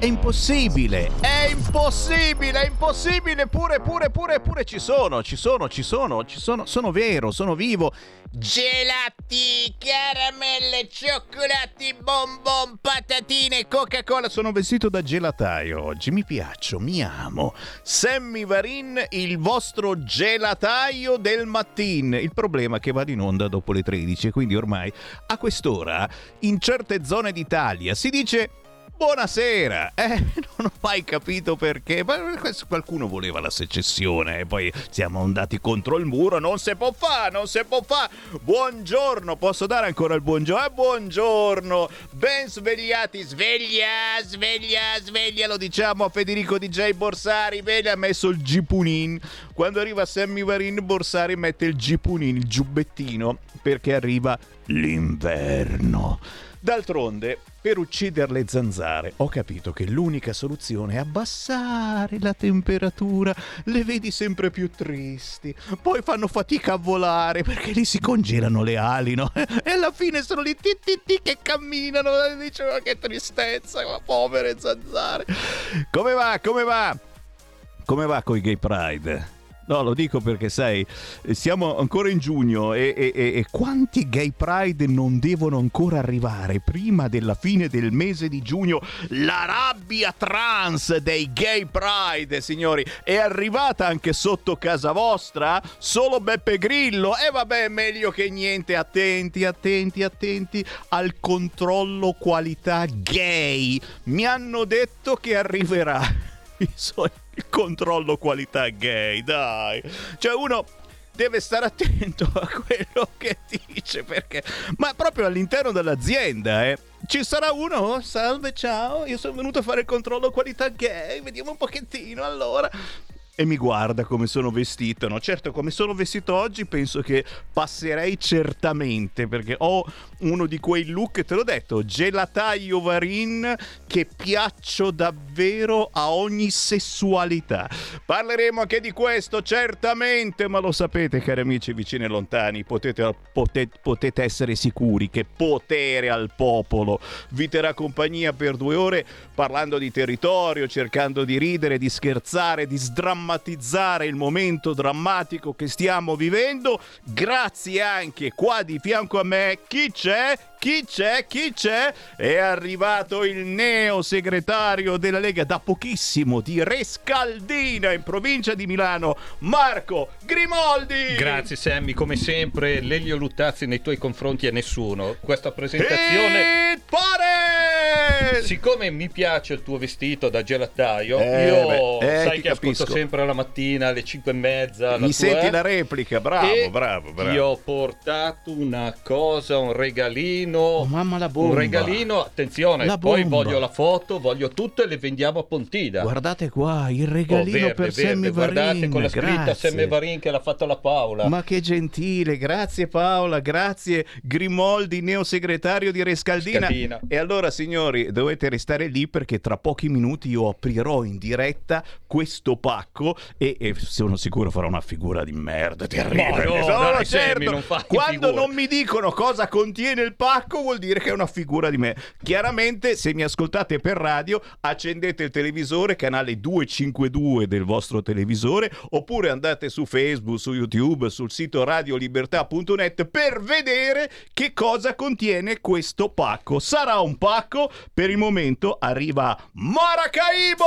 È impossibile, è impossibile, è impossibile, pure, pure, pure, pure ci sono, ci sono, ci sono, ci sono, sono vero, sono vivo. Gelati, caramelle, cioccolati, bonbon, patatine, Coca-Cola. Sono vestito da gelataio oggi, mi piaccio, mi amo. Sammy Varin, il vostro gelataio del mattino. Il problema è che vado in onda dopo le 13, quindi ormai a quest'ora in certe zone d'Italia si dice Buonasera, eh, non ho mai capito perché, ma qualcuno voleva la secessione e poi siamo andati contro il muro, non si può fare, non si può fare. Buongiorno, posso dare ancora il buongiorno? Eh, buongiorno, ben svegliati, sveglia, sveglia, sveglia, lo diciamo a Federico DJ Borsari, vedi ha messo il gipunin. Quando arriva Sammy Varin, Borsari mette il gipunin, il giubbettino, perché arriva l'inverno. D'altronde, per uccidere le zanzare ho capito che l'unica soluzione è abbassare la temperatura. Le vedi sempre più tristi. Poi fanno fatica a volare perché lì si congelano le ali, no? E alla fine sono lì ti, ti, ti che camminano. Ma che tristezza, ma povere zanzare. Come va? Come va? Come va con i gay pride? No, lo dico perché sai, siamo ancora in giugno e, e, e, quanti gay pride non devono ancora arrivare prima della fine del mese di giugno? La rabbia trans dei gay pride, signori, è arrivata anche sotto casa vostra? Solo Beppe Grillo? E eh, vabbè, meglio che niente. Attenti, attenti, attenti al controllo qualità gay. Mi hanno detto che arriverà. I suoi controllo qualità gay, dai. Cioè uno deve stare attento a quello che dice perché ma proprio all'interno dell'azienda eh ci sarà uno oh, salve ciao io sono venuto a fare il controllo qualità gay vediamo un pochettino allora e mi guarda come sono vestito. No? Certo, come sono vestito oggi penso che passerei certamente perché ho uno di quei look, te l'ho detto, gelataio varin che piaccio davvero a ogni sessualità. Parleremo anche di questo certamente, ma lo sapete cari amici vicini e lontani, potete, potete, potete essere sicuri che potere al popolo vi terrà compagnia per due ore parlando di territorio, cercando di ridere, di scherzare, di sdrammatizzare drammatizzare il momento drammatico che stiamo vivendo. Grazie anche qua di fianco a me. Chi Že Chi c'è? Chi c'è? È arrivato il neo segretario della Lega da pochissimo di Rescaldina in provincia di Milano, Marco Grimoldi. Grazie Sammy, come sempre, Lelio Luttazzi nei tuoi confronti a nessuno. Questa presentazione... It pare! Siccome mi piace il tuo vestito da gelataio, eh, io beh, eh, sai che capisco. ascolto sempre la mattina alle 5 e mezza. Mi senti la replica, bravo, bravo, bravo. Ti ho portato una cosa, un regalino regalino. Oh, mamma la bomba. Un regalino, attenzione, la poi voglio la foto, voglio tutto e le vendiamo a Pontida. Guardate qua, il regalino oh, verde, per Sammy. Guardate con la scritta Sammy Varin che l'ha fatto la Paola. Ma che gentile, grazie Paola, grazie Grimoldi, neosegretario di Rescaldina. Scaldina. E allora signori, dovete restare lì perché tra pochi minuti io aprirò in diretta questo pacco e, e sono sicuro farò una figura di merda terribile. No, no, no, certo. non Quando figura. non mi dicono cosa contiene il pacco pacco vuol dire che è una figura di me. Chiaramente, se mi ascoltate per radio, accendete il televisore, canale 252 del vostro televisore, oppure andate su Facebook, su YouTube, sul sito radiolibertà.net per vedere che cosa contiene questo pacco. Sarà un pacco, per il momento arriva Maracaibo!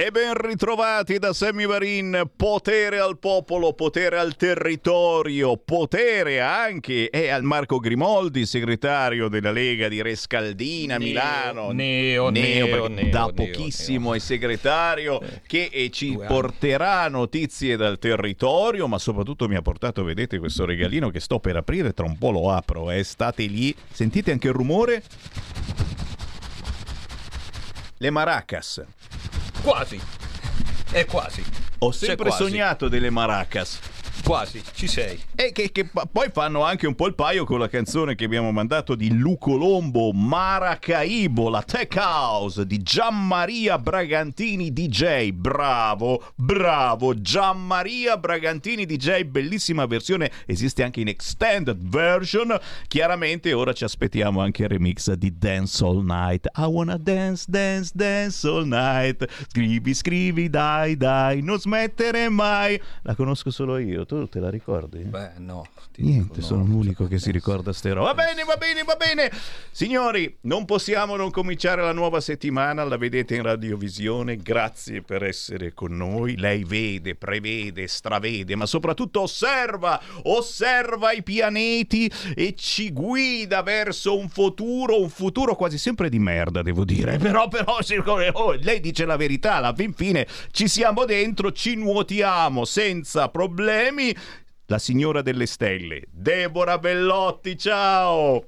E ben ritrovati da Sammy Varin, potere al popolo, potere al territorio, potere anche e al Marco Grimoldi, segretario della Lega di Rescaldina, neo, Milano. Neo, neo, neo, neo da pochissimo è segretario eh. che eh, ci porterà notizie dal territorio, ma soprattutto mi ha portato, vedete, questo regalino che sto per aprire, tra un po' lo apro, eh. state lì, sentite anche il rumore? Le maracas. Quasi. È quasi. Ho sempre sognato delle maracas. Quasi, ci sei. E che, che, poi fanno anche un po' il paio con la canzone che abbiamo mandato di Luco Lombo, Maracaibo, la Tech House di Gianmaria Bragantini DJ. Bravo, bravo, Gianmaria Bragantini DJ, bellissima versione, esiste anche in extended version. Chiaramente ora ci aspettiamo anche il remix di Dance All Night. I wanna dance, dance, dance all night. Scrivi, scrivi, dai, dai, non smettere mai. La conosco solo io tu te la ricordi? Beh, no. Niente, dico, sono no, l'unico che si ricorda ste robe. Va bene, va bene, va bene. Signori, non possiamo non cominciare la nuova settimana, la vedete in radiovisione. Grazie per essere con noi. Lei vede, prevede, stravede, ma soprattutto osserva, osserva i pianeti e ci guida verso un futuro, un futuro quasi sempre di merda, devo dire. Però, però, oh, lei dice la verità, alla fin fine ci siamo dentro, ci nuotiamo senza problemi problemi, la signora delle stelle, Deborah Bellotti, ciao!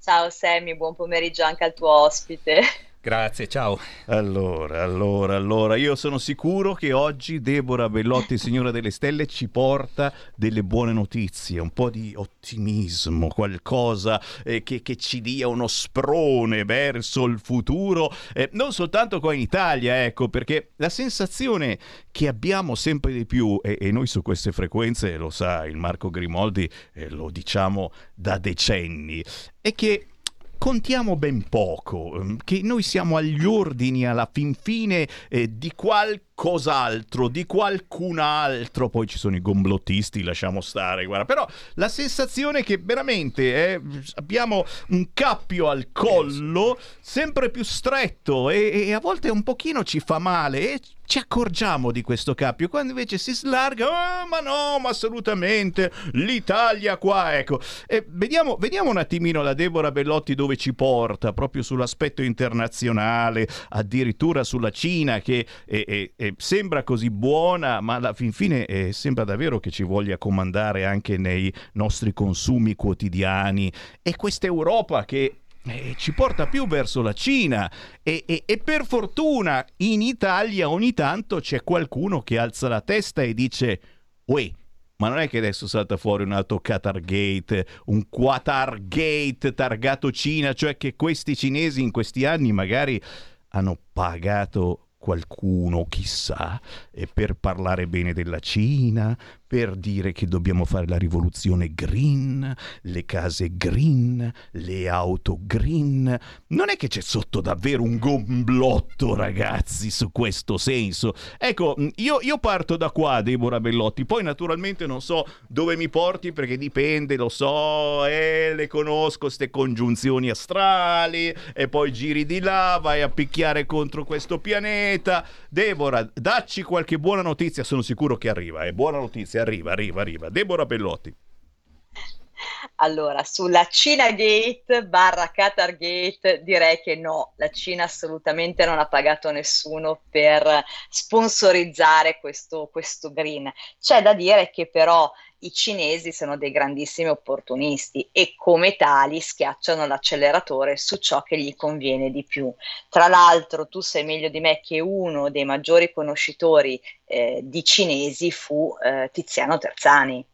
Ciao Sammy, buon pomeriggio anche al tuo ospite. Grazie, ciao. Allora, allora, allora, io sono sicuro che oggi Deborah Bellotti, signora delle stelle, ci porta delle buone notizie, un po' di ottimismo, qualcosa eh, che, che, ci dia uno sprone verso il futuro, eh, non soltanto qua in Italia, ecco, perché la sensazione che abbiamo sempre di più, e, e noi su queste frequenze, lo sa il Marco Grimoldi, eh, lo diciamo da decenni, è che contiamo ben poco, ehm, che noi siamo agli ordini alla fin fine eh, di qualcos'altro, di qualcun altro, poi ci sono i gomblottisti, lasciamo stare, guarda, però la sensazione è che veramente eh, abbiamo un cappio al collo sempre più stretto e, e, a volte un pochino ci fa male e ci accorgiamo di questo cappio, quando invece si slarga, oh, ma no, ma assolutamente, l'Italia qua, ecco. E vediamo, vediamo un attimino la Deborah Bellotti dove ci porta, proprio sull'aspetto internazionale, addirittura sulla Cina che è, è, è, sembra così buona, ma alla fin fine eh, sembra davvero che ci voglia comandare anche nei nostri consumi quotidiani. E questa Europa che eh, ci porta più verso la Cina e, e, e, per fortuna in Italia ogni tanto c'è qualcuno che alza la testa e dice Uè, ma non è che adesso salta fuori un altro Qatar Gate, un Qatar Gate targato Cina, cioè che questi cinesi in questi anni magari hanno pagato qualcuno, chissà, per parlare bene della Cina, per dire che dobbiamo fare la rivoluzione green, le case green, le auto green. Non è che c'è sotto davvero un gomblotto, ragazzi, su questo senso. Ecco, io, io parto da qua, Deborah Bellotti, poi naturalmente non so dove mi porti perché dipende, lo so, eh, le conosco, queste congiunzioni astrali, e poi giri di là, vai a picchiare contro questo pianeta. Deborah, dacci qualche buona notizia, sono sicuro che arriva, è buona notizia arriva, arriva, arriva. Deborah Bellotti. Allora, sulla Cina Gate barra Qatar Gate direi che no, la Cina assolutamente non ha pagato nessuno per sponsorizzare questo, questo green. C'è da dire che però i cinesi sono dei grandissimi opportunisti e come tali schiacciano l'acceleratore su ciò che gli conviene di più. Tra l'altro tu sai meglio di me che uno dei maggiori conoscitori eh, di cinesi fu eh, Tiziano Terzani,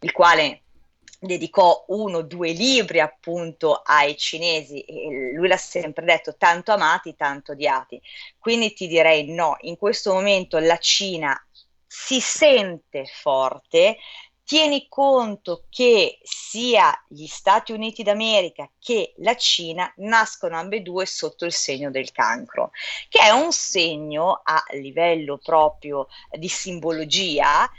il quale dedicò uno o due libri appunto ai cinesi e lui l'ha sempre detto tanto amati, tanto odiati. Quindi ti direi no, in questo momento la Cina si sente forte, tieni conto che sia gli Stati Uniti d'America che la Cina nascono ambedue sotto il segno del cancro, che è un segno a livello proprio di simbologia.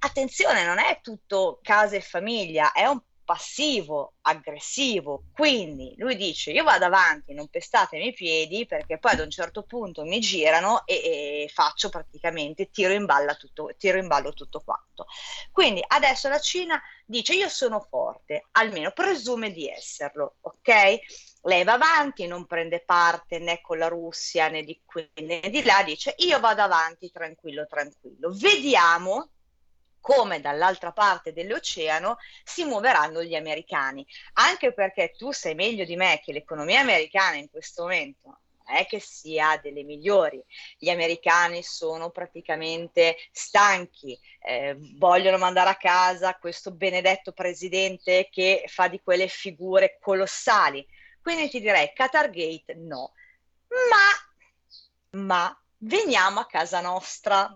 Attenzione, non è tutto casa e famiglia, è un passivo, aggressivo. Quindi lui dice: Io vado avanti, non pestatemi i piedi perché poi ad un certo punto mi girano e, e faccio praticamente tiro in, tutto, tiro in ballo tutto quanto. Quindi adesso la Cina dice: Io sono forte, almeno presume di esserlo, ok? Lei va avanti, non prende parte né con la Russia né di qui né di là, dice: Io vado avanti tranquillo, tranquillo. Vediamo come dall'altra parte dell'oceano si muoveranno gli americani, anche perché tu sai meglio di me che l'economia americana in questo momento è che sia delle migliori. Gli americani sono praticamente stanchi, eh, vogliono mandare a casa questo benedetto presidente che fa di quelle figure colossali. Quindi ti direi Qatar Gate no, ma, ma veniamo a casa nostra.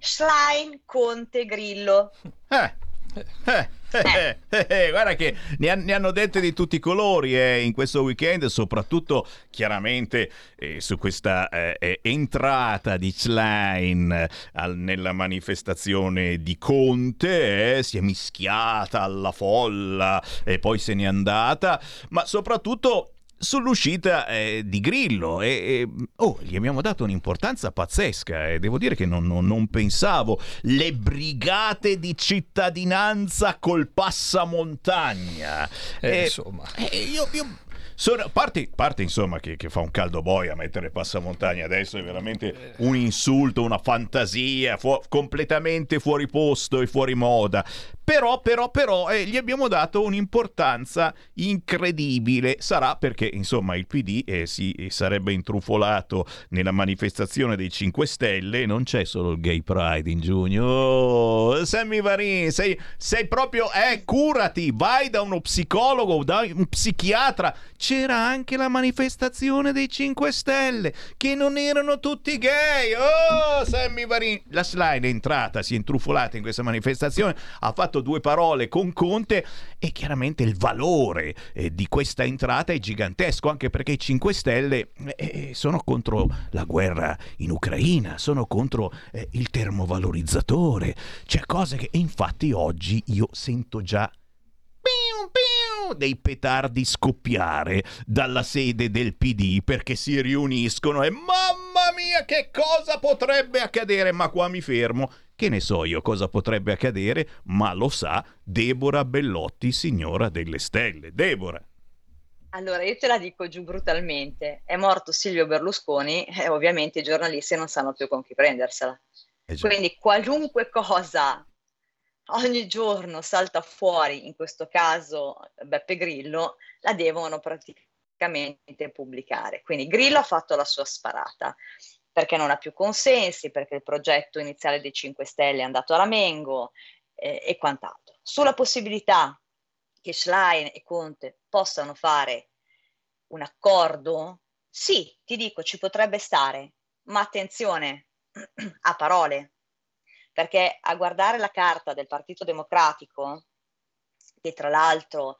Schlein, Conte, Grillo. Eh. Eh, eh, eh, eh, guarda che ne, ne, hanno dette di tutti i colori eh, in questo weekend, soprattutto chiaramente eh, su questa entrata di Schlein al, nella manifestazione di Conte, si è mischiata alla folla e poi se n'è andata, ma soprattutto sull'uscita eh, di Grillo e, e, oh, gli abbiamo dato un'importanza pazzesca e devo dire che non, non, non pensavo. Le brigate di cittadinanza col passamontagna. Eh, eh, insomma. io, io sono, parte, parte, insomma che, che, fa un caldo boia mettere passamontagna adesso è veramente un insulto, una fantasia fu- completamente fuori posto e fuori moda. Però, però, però, eh, gli abbiamo dato un'importanza incredibile. Sarà perché, insomma, il PD eh, si sarebbe intrufolato nella manifestazione dei 5 Stelle. Non c'è solo il Gay Pride in giugno. Oh, Sammy Varin, sei, sei proprio... Eh, curati, vai da uno psicologo, da un psichiatra. C'era anche la manifestazione dei 5 Stelle, che non erano tutti gay. Oh, Sammy Varin. La slide è entrata, si è intrufolata in questa manifestazione, ha fatto detto due parole con Conte e chiaramente il valore eh, di questa entrata è gigantesco, anche perché i 5 Stelle eh, eh, sono contro la guerra in Ucraina, sono contro eh, il termovalorizzatore, cioè cose che infatti oggi io sento già dei petardi scoppiare dalla sede del PD perché si riuniscono e mamma mia che cosa potrebbe accadere? Ma qua mi fermo che ne so io cosa potrebbe accadere, ma lo sa Deborah Bellotti, signora delle stelle. Deborah. Allora, io te la dico giù brutalmente. È morto Silvio Berlusconi e ovviamente i giornalisti non sanno più con chi prendersela. Eh Quindi qualunque cosa ogni giorno salta fuori, in questo caso Beppe Grillo, la devono praticamente pubblicare. Quindi Grillo ha fatto la sua sparata perché non ha più consensi, perché il progetto iniziale dei 5 Stelle è andato a ramengo, eh, e quant'altro. Sulla possibilità che Schlein e Conte possano fare un accordo, sì, ti dico, ci potrebbe stare, ma attenzione a parole, perché a guardare la carta del Partito Democratico, che tra l'altro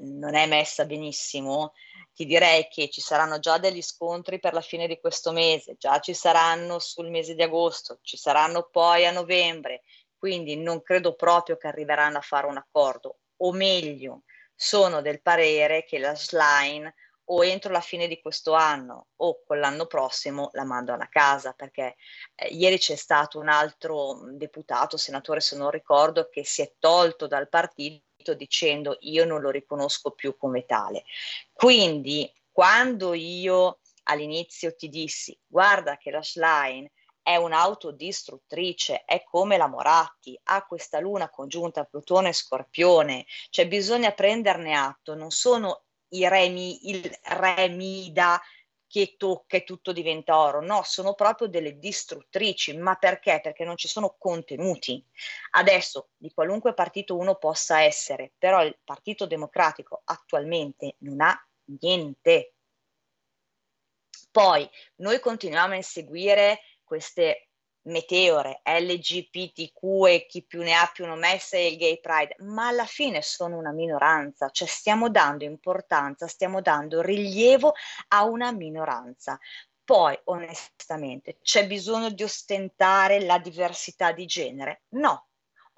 non è messa benissimo, ti direi che ci saranno già degli scontri per la fine di questo mese, già ci saranno sul mese di agosto, ci saranno poi a novembre, quindi non credo proprio che arriveranno a fare un accordo, o meglio, sono del parere che la Schlein o entro la fine di questo anno o con l'anno prossimo la mandano a casa perché eh, ieri c'è stato un altro deputato, senatore se non ricordo, che si è tolto dal partito dicendo io non lo riconosco più come tale. Quindi quando io all'inizio ti dissi guarda che la Schlein è un'autodistruttrice, è come la Moratti, ha questa luna congiunta Plutone e Scorpione, cioè bisogna prenderne atto, non sono i remi, il remida che tocca e tutto diventa oro, no, sono proprio delle distruttrici, ma perché? Perché non ci sono contenuti. Adesso di qualunque partito uno possa essere, però il Partito Democratico attualmente non ha niente. Poi noi continuiamo a inseguire queste meteore, LGBTQ e chi più ne ha più ne messa e il gay pride, ma alla fine sono una minoranza, cioè stiamo dando importanza, stiamo dando rilievo a una minoranza. Poi, onestamente, c'è bisogno di ostentare la diversità di genere? No,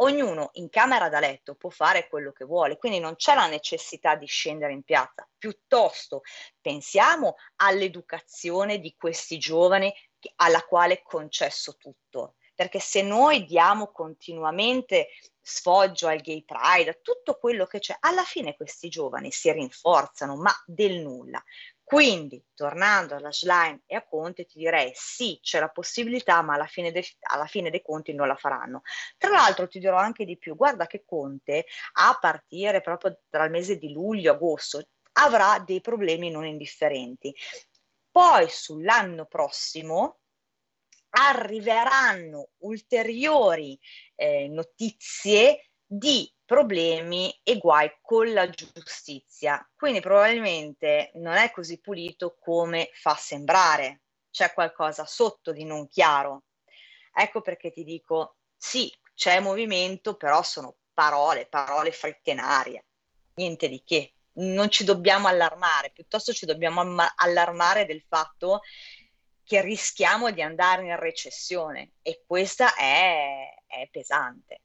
ognuno in camera da letto può fare quello che vuole, quindi non c'è la necessità di scendere in piazza, piuttosto pensiamo all'educazione di questi giovani alla quale è concesso tutto. Perché se noi diamo continuamente sfoggio al gay pride, a tutto quello che c'è, alla fine questi giovani si rinforzano, ma del nulla. Quindi, tornando alla Schlein e a Conte, ti direi sì, c'è la possibilità, ma alla fine, de- alla fine, dei conti non la faranno. Tra l'altro, ti dirò anche di più: guarda che Conte, a partire proprio dal mese di luglio-agosto, avrà dei problemi non indifferenti. Poi sull'anno prossimo arriveranno ulteriori eh, notizie di problemi e guai con la giustizia. Quindi probabilmente non è così pulito come fa sembrare. C'è qualcosa sotto di non chiaro. Ecco perché ti dico, sì, c'è movimento, però sono parole, parole aria. Niente di che non ci dobbiamo allarmare, piuttosto ci dobbiamo allarmare del fatto che rischiamo di andare in recessione e questa è, è pesante.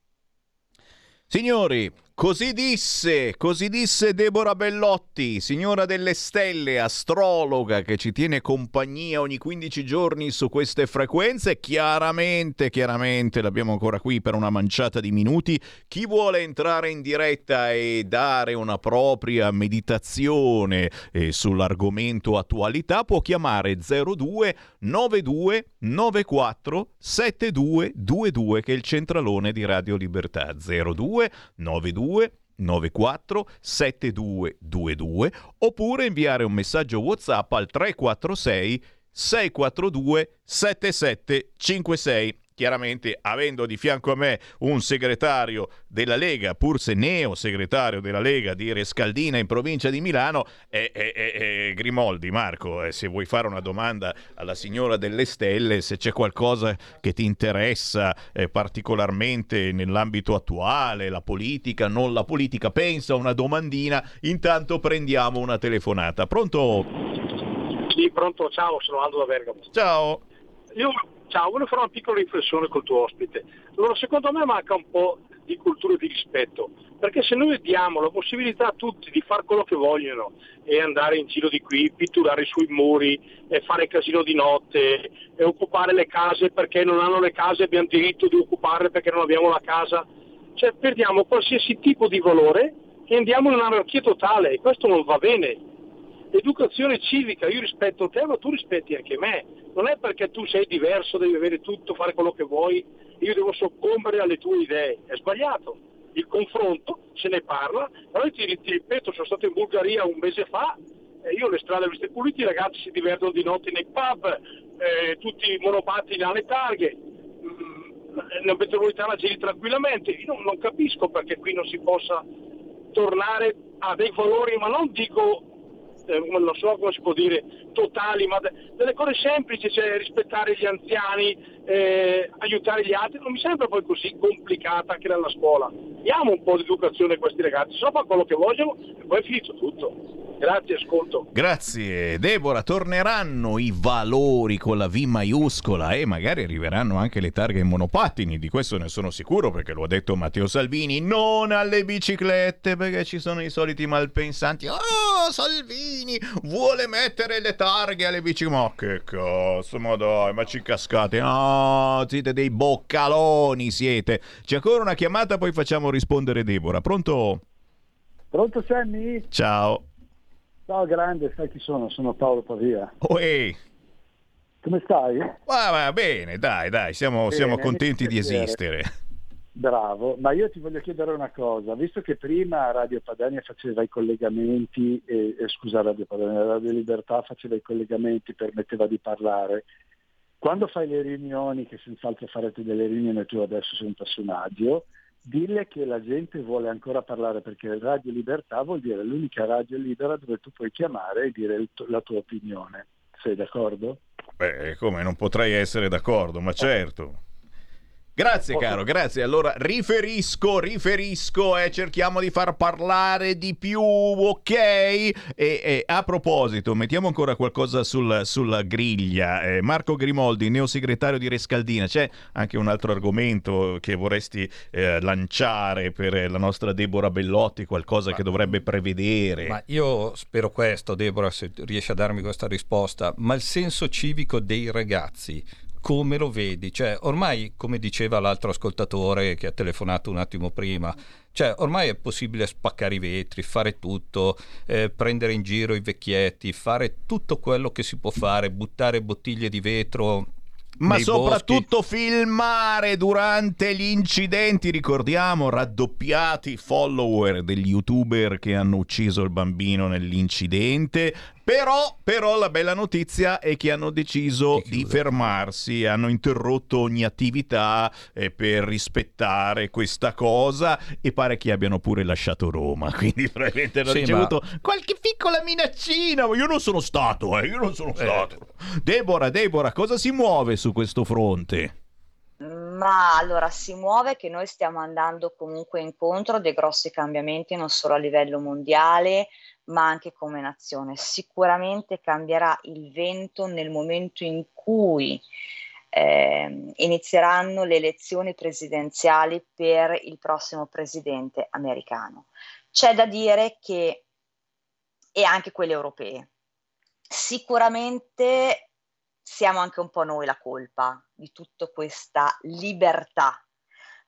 Signori, Così disse, così disse Deborah Bellotti, signora delle stelle, astrologa che ci tiene compagnia ogni 15 giorni su queste frequenze. Chiaramente, chiaramente l'abbiamo ancora qui per una manciata di minuti. Chi vuole entrare in diretta e dare una propria meditazione eh, sull'argomento attualità può chiamare 02 92 94 7222 che è il centralone di Radio Libertà 02 92 94 7222 oppure inviare un messaggio WhatsApp al 346 642 7756 chiaramente avendo di fianco a me un segretario della Lega, pur se neo segretario della Lega di Rescaldina in provincia di Milano, è, è, è, Grimoldi. Marco, eh, se vuoi fare una domanda alla signora delle stelle, se c'è qualcosa che ti interessa eh, particolarmente nell'ambito attuale, la politica, non la politica, pensa a una domandina, intanto prendiamo una telefonata. Pronto? Sì, pronto, ciao, sono Aldo da Bergamo. Ciao. Io Ciao, volevo fare una piccola riflessione col tuo ospite. Allora, secondo me manca un po' di cultura e di rispetto, perché se noi diamo la possibilità a tutti di fare quello che vogliono e andare in giro di qui, pitturare sui muri, e fare casino di notte, e occupare le case perché non hanno le case e abbiamo diritto di occuparle perché non abbiamo la casa, cioè perdiamo qualsiasi tipo di valore e andiamo in un'anarchia totale e questo non va bene educazione civica, io rispetto te ma tu rispetti anche me, non è perché tu sei diverso, devi avere tutto, fare quello che vuoi, io devo soccombere alle tue idee, è sbagliato. Il confronto, se ne parla, però ti, ti ripeto, sono stato in Bulgaria un mese fa io le strade viste pulite, i ragazzi si divertono di notte nei pub, eh, tutti monopattini alle targhe, mm, nella metropolitana giri tranquillamente. Io non, non capisco perché qui non si possa tornare a dei valori, ma non dico non so come si può dire, totali, ma de- delle cose semplici, cioè rispettare gli anziani, eh, aiutare gli altri, non mi sembra poi così complicata anche nella scuola. Diamo un po' di educazione a questi ragazzi, so fanno quello che vogliono e poi è finito tutto. Grazie, ascolto. Grazie. Deborah, torneranno i valori con la V maiuscola e magari arriveranno anche le targhe in monopattini, di questo ne sono sicuro perché lo ha detto Matteo Salvini, non alle biciclette perché ci sono i soliti malpensanti. Oh, Salvini vuole mettere le targhe alle biciclette. Ma che cazzo, ma dai, ma ci cascate. Oh, siete dei boccaloni, siete. C'è ancora una chiamata, poi facciamo rispondere Deborah. Pronto? Pronto Sammy? Ciao. Ciao grande, sai chi sono? Sono Paolo Pavia. Oi. Come stai? Va, va bene, dai, dai, siamo, bene, siamo contenti di esistere. Bravo, ma io ti voglio chiedere una cosa, visto che prima Radio Padania faceva i collegamenti, eh, eh, scusa Radio Padania, Radio Libertà faceva i collegamenti, permetteva di parlare, quando fai le riunioni, che senz'altro farete delle riunioni tu adesso sei un personaggio, dille che la gente vuole ancora parlare perché Radio Libertà vuol dire l'unica radio libera dove tu puoi chiamare e dire la tua opinione. Sei d'accordo? Beh, come non potrei essere d'accordo, ma certo. Grazie caro, grazie. Allora riferisco, riferisco e cerchiamo di far parlare di più, ok? E, e a proposito, mettiamo ancora qualcosa sul, sulla griglia. Eh, Marco Grimoldi, neosegretario di Rescaldina, c'è anche un altro argomento che vorresti eh, lanciare per la nostra Deborah Bellotti, qualcosa ma, che dovrebbe prevedere? Ma io spero questo, Deborah, se riesci a darmi questa risposta, ma il senso civico dei ragazzi come lo vedi? Cioè, ormai, come diceva l'altro ascoltatore che ha telefonato un attimo prima, cioè, ormai è possibile spaccare i vetri, fare tutto, eh, prendere in giro i vecchietti, fare tutto quello che si può fare, buttare bottiglie di vetro ma soprattutto boschi. filmare durante gli incidenti, ricordiamo, raddoppiati i follower degli youtuber che hanno ucciso il bambino nell'incidente, però, però, la bella notizia è che hanno deciso di fermarsi, hanno interrotto ogni attività eh, per rispettare questa cosa e pare che abbiano pure lasciato Roma, quindi probabilmente hanno sì, ricevuto ma... qualche piccola minaccina, ma io non sono stato, eh, io non sono eh. stato. Deborah, Deborah, cosa si muove su questo fronte? Ma allora si muove che noi stiamo andando comunque incontro a dei grossi cambiamenti non solo a livello mondiale, ma anche come nazione. Sicuramente cambierà il vento nel momento in cui eh, inizieranno le elezioni presidenziali per il prossimo presidente americano. C'è da dire che, e anche quelle europee, sicuramente siamo anche un po' noi la colpa di tutta questa libertà,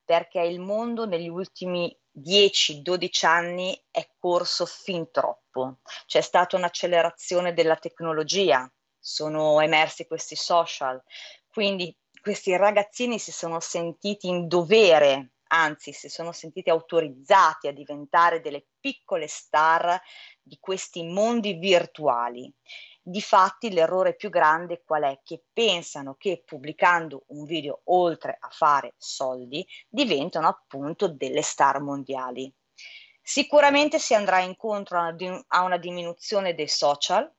perché il mondo negli ultimi 10-12 anni è corso fin troppo. C'è stata un'accelerazione della tecnologia, sono emersi questi social, quindi questi ragazzini si sono sentiti in dovere, anzi si sono sentiti autorizzati a diventare delle piccole star di questi mondi virtuali Difatti l'errore più grande qual è? Che pensano che pubblicando un video oltre a fare soldi diventano appunto delle star mondiali. Sicuramente si andrà incontro a una diminuzione dei social,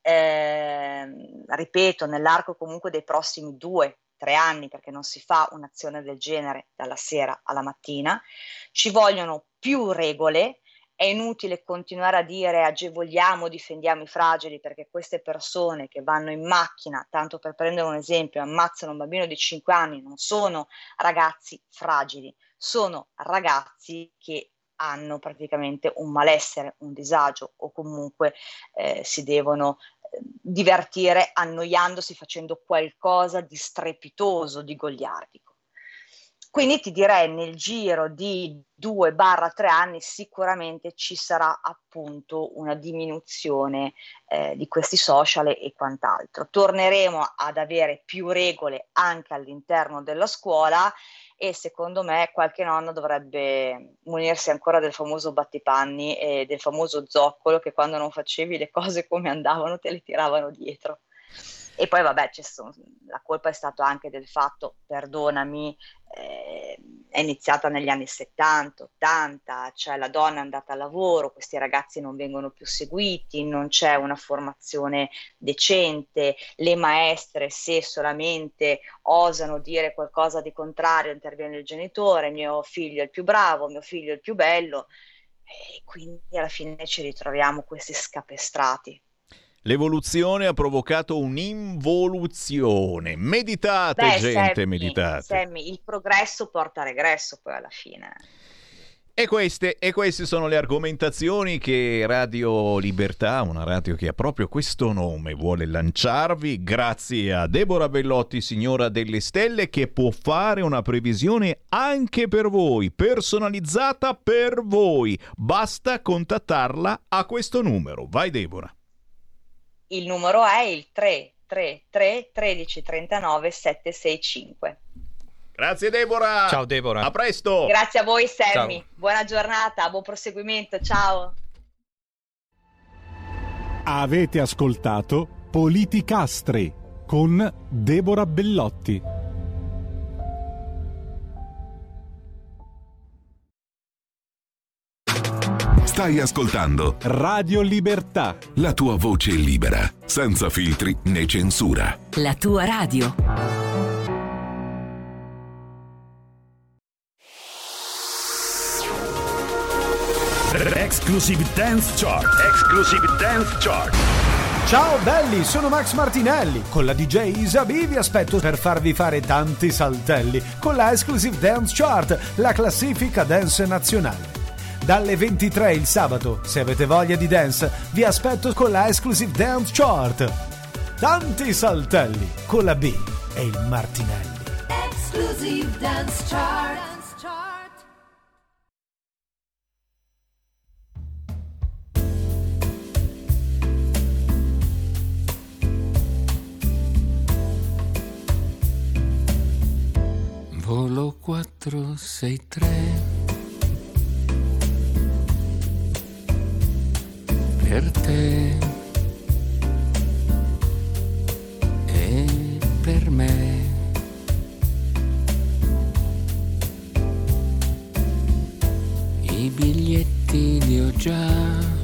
eh, ripeto, nell'arco comunque dei prossimi due, tre anni, perché non si fa un'azione del genere dalla sera alla mattina, ci vogliono più regole, è inutile continuare a dire agevoliamo, difendiamo i fragili perché queste persone che vanno in macchina, tanto per prendere un esempio, ammazzano un bambino di 5 anni, non sono ragazzi fragili, sono ragazzi che hanno praticamente un malessere, un disagio o comunque eh, si devono eh, divertire annoiandosi facendo qualcosa di strepitoso, di goliardico. Quindi ti direi nel giro di 2-3 anni sicuramente ci sarà appunto una diminuzione eh, di questi social e quant'altro. Torneremo ad avere più regole anche all'interno della scuola e secondo me qualche nonno dovrebbe munirsi ancora del famoso battipanni e del famoso zoccolo che quando non facevi le cose come andavano te le tiravano dietro. E poi vabbè, sono, la colpa è stata anche del fatto, perdonami, eh, è iniziata negli anni 70, 80, cioè la donna è andata a lavoro, questi ragazzi non vengono più seguiti, non c'è una formazione decente, le maestre se solamente osano dire qualcosa di contrario interviene il genitore, mio figlio è il più bravo, mio figlio è il più bello e quindi alla fine ci ritroviamo questi scapestrati. L'evoluzione ha provocato un'involuzione. Meditate, Beh, gente, Sammy, meditate. Sammy, il progresso porta regresso poi alla fine. E queste, e queste, sono le argomentazioni che Radio Libertà, una radio che ha proprio questo nome, vuole lanciarvi grazie a Deborah Bellotti, signora delle stelle, che può fare una previsione anche per voi, personalizzata per voi. Basta contattarla a questo numero. Vai Deborah. Il numero è il 333 13 39 765. Grazie Deborah. Ciao Deborah. A presto. Grazie a voi Sammy. Ciao. Buona giornata, buon proseguimento. Ciao. Avete ascoltato Politicastri con Deborah Bellotti. Stai ascoltando Radio Libertà. la tua voce libera, senza filtri né censura. La tua radio. Exclusive Dance Chart. Exclusive Dance Chart. Ciao belli, sono Max Martinelli. Con la DJ Isabi vi aspetto per farvi fare tanti saltelli con la Exclusive Dance Chart, la classifica dance nazionale. Dalle 23 il sabato, se avete voglia di dance, vi aspetto con la Exclusive Dance Chart. Tanti saltelli con la B e il Martinelli. Exclusive Dance Chart. Volo 463 per te e per me. I biglietti li ho già.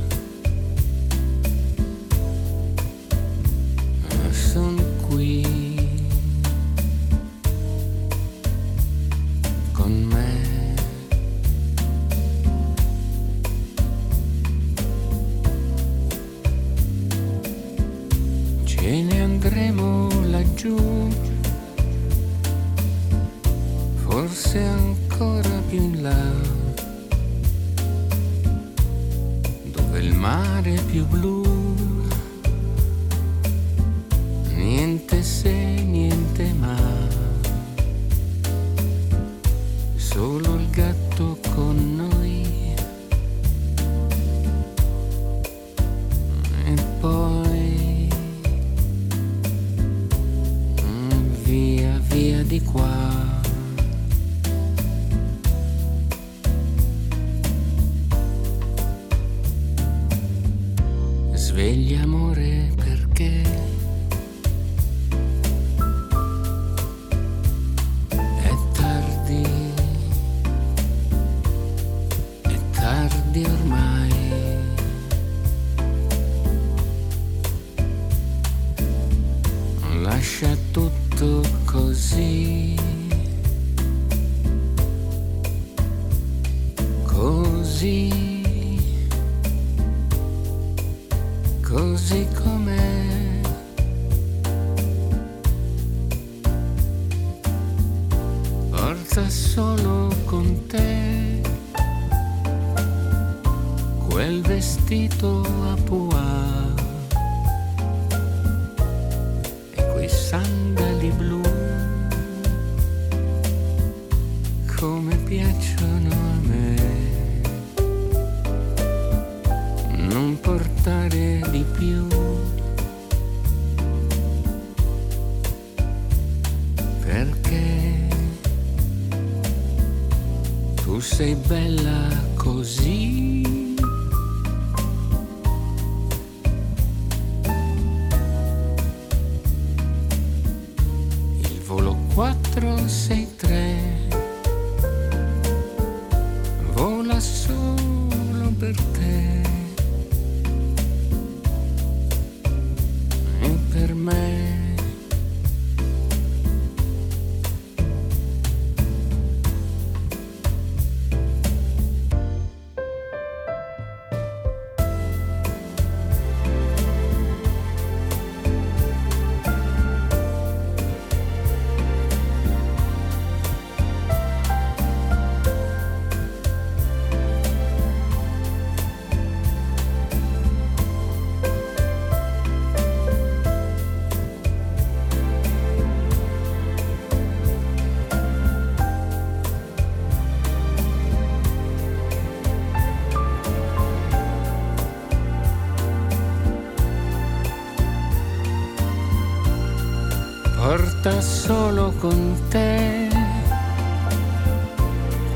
Porta solo con te.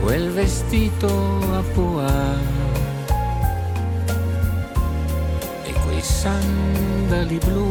Quel vestito a pois. E quei sandali blu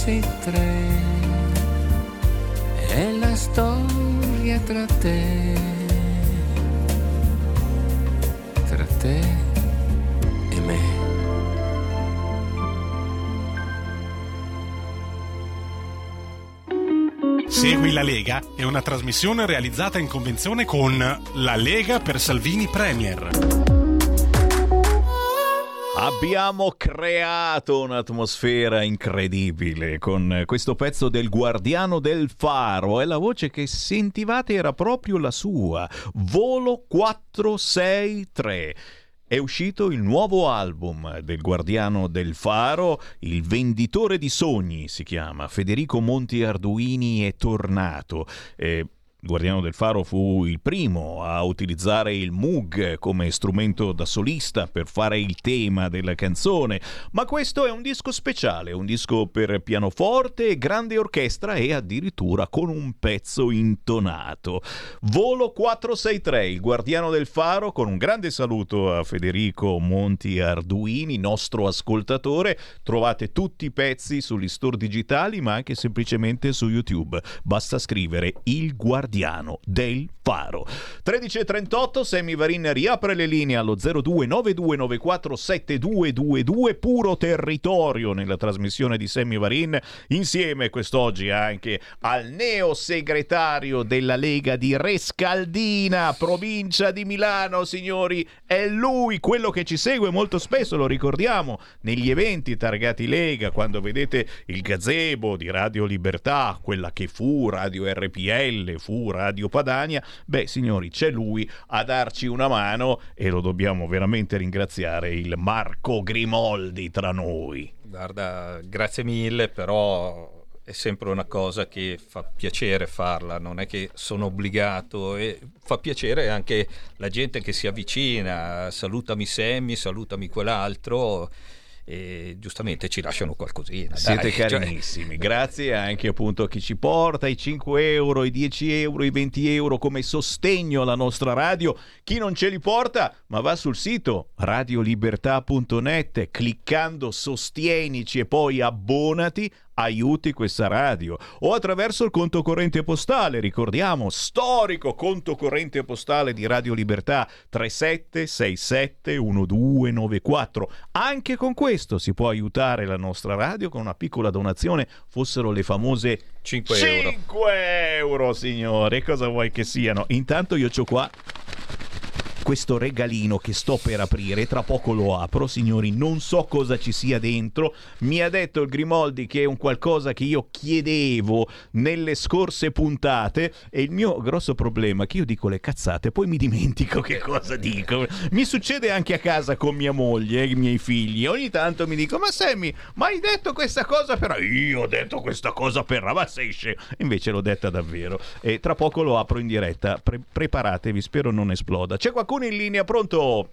463 è la storia tra te, tra te e me. Segui la Lega è una trasmissione realizzata in convenzione con La Lega per Salvini Premier. Abbiamo creato un'atmosfera incredibile con questo pezzo del Guardiano del Faro e la voce che sentivate era proprio la sua, Volo 463. È uscito il nuovo album del Guardiano del Faro, Il venditore di sogni si chiama, Federico Monti Arduini è tornato. Eh, Guardiano del Faro fu il primo a utilizzare il Moog come strumento da solista per fare il tema della canzone, ma questo è un disco speciale, un disco per pianoforte grande orchestra e addirittura con un pezzo intonato. Volo 463, il Guardiano del Faro, con un grande saluto a Federico Monti Arduini, nostro ascoltatore. Trovate tutti i pezzi sugli store digitali, ma anche semplicemente su YouTube. Basta scrivere il Guardiano del Faro. 13.38, Sammy Varin riapre le linee allo 0292947222, puro territorio nella trasmissione di Sammy Varin, insieme quest'oggi anche al neo segretario della Lega di Rescaldina, provincia di Milano, signori, è lui quello che ci segue molto spesso, lo ricordiamo, negli eventi targati Lega, quando vedete il gazebo di Radio Libertà, quella che fu Radio RPL, fu Radio Padania, beh signori c'è lui a darci una mano e lo dobbiamo veramente ringraziare, il Marco Grimoldi tra noi. Guarda, grazie mille, però è sempre una cosa che fa piacere farla, non è che sono obbligato e fa piacere anche la gente che si avvicina, salutami Sammy, salutami quell'altro e giustamente ci lasciano qualcosina. Siete dai, cioè- carinissimi, grazie anche appunto a chi ci porta i 5 euro, i 10 euro, i 20 euro come sostegno alla nostra radio. Chi non ce li porta, ma va sul sito radiolibertà.net, cliccando sostienici e poi abbonati, aiuti questa radio o attraverso il conto corrente postale, ricordiamo, storico conto corrente postale di Radio Libertà 37671294. Anche con questo si può aiutare la nostra radio con una piccola donazione, fossero le famose 5 euro. 5 euro, signore, cosa vuoi che siano? Intanto io ho qua questo regalino che sto per aprire, tra poco lo apro, signori, non so cosa ci sia dentro. Mi ha detto il Grimoldi che è un qualcosa che io chiedevo nelle scorse puntate e il mio grosso problema è che io dico le cazzate, poi mi dimentico che cosa dico. Mi succede anche a casa con mia moglie e i miei figli. Ogni tanto mi dico "Ma Sammy, ma hai detto questa cosa per io ho detto questa cosa per ma sei scemo". Invece l'ho detta davvero e tra poco lo apro in diretta. Pre- preparatevi, spero non esploda. C'è qualcuno in linea pronto?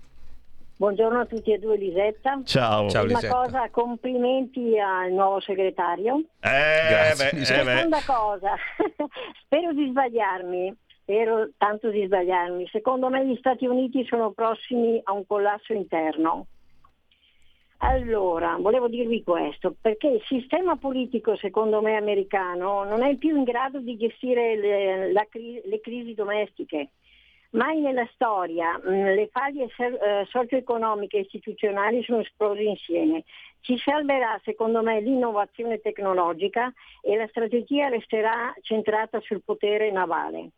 Buongiorno a tutti e due Lisetta. Ciao. Ciao, Prima Lisetta. cosa, complimenti al nuovo segretario. Eh, beh, eh, beh. Seconda cosa, spero di sbagliarmi, spero tanto di sbagliarmi. Secondo me gli Stati Uniti sono prossimi a un collasso interno. Allora, volevo dirvi questo, perché il sistema politico, secondo me, americano non è più in grado di gestire le, la le crisi domestiche. Mai nella storia mh, le faglie eh, socio-economiche e istituzionali sono esplose insieme. Ci salverà, secondo me, l'innovazione tecnologica e la strategia resterà centrata sul potere navale.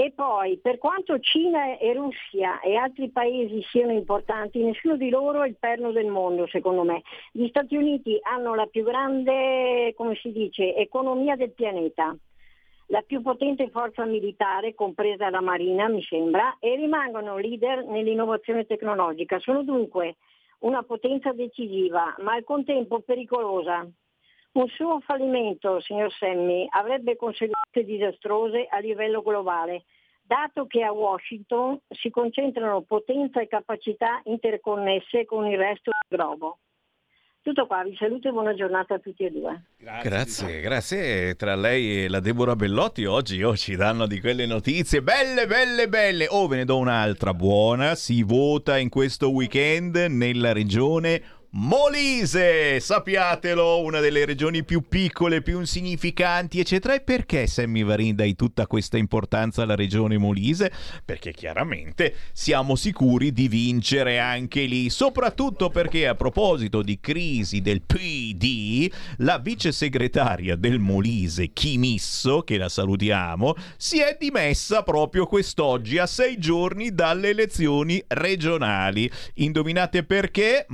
E poi, per quanto Cina e Russia e altri paesi siano importanti, nessuno di loro è il perno del mondo, secondo me. Gli Stati Uniti hanno la più grande, come si dice, economia del pianeta, la più potente forza militare, compresa la Marina, mi sembra, e rimangono leader nell'innovazione tecnologica. Sono dunque una potenza decisiva, ma al contempo pericolosa. Un suo fallimento, signor Semmi, avrebbe conseguenze disastrose a livello globale, dato che a Washington si concentrano potenza e capacità interconnesse con il resto del globo. Tutto qua, vi saluto e buona giornata a tutti e due. Grazie, grazie. Tra lei e la Deborah Bellotti oggi oh, ci danno di quelle notizie belle, belle, belle. Oh, ve ne do un'altra buona. Si vota in questo weekend nella regione Molise, sappiatelo, una delle regioni più piccole, più insignificanti, eccetera. E perché Sammy Varin dai tutta questa importanza alla regione Molise? Perché chiaramente siamo sicuri di vincere anche lì, soprattutto perché a proposito di crisi del PD, la vice segretaria del Molise, Chimisso, che la salutiamo, si è dimessa proprio quest'oggi a sei giorni dalle elezioni regionali. Indovinate perché?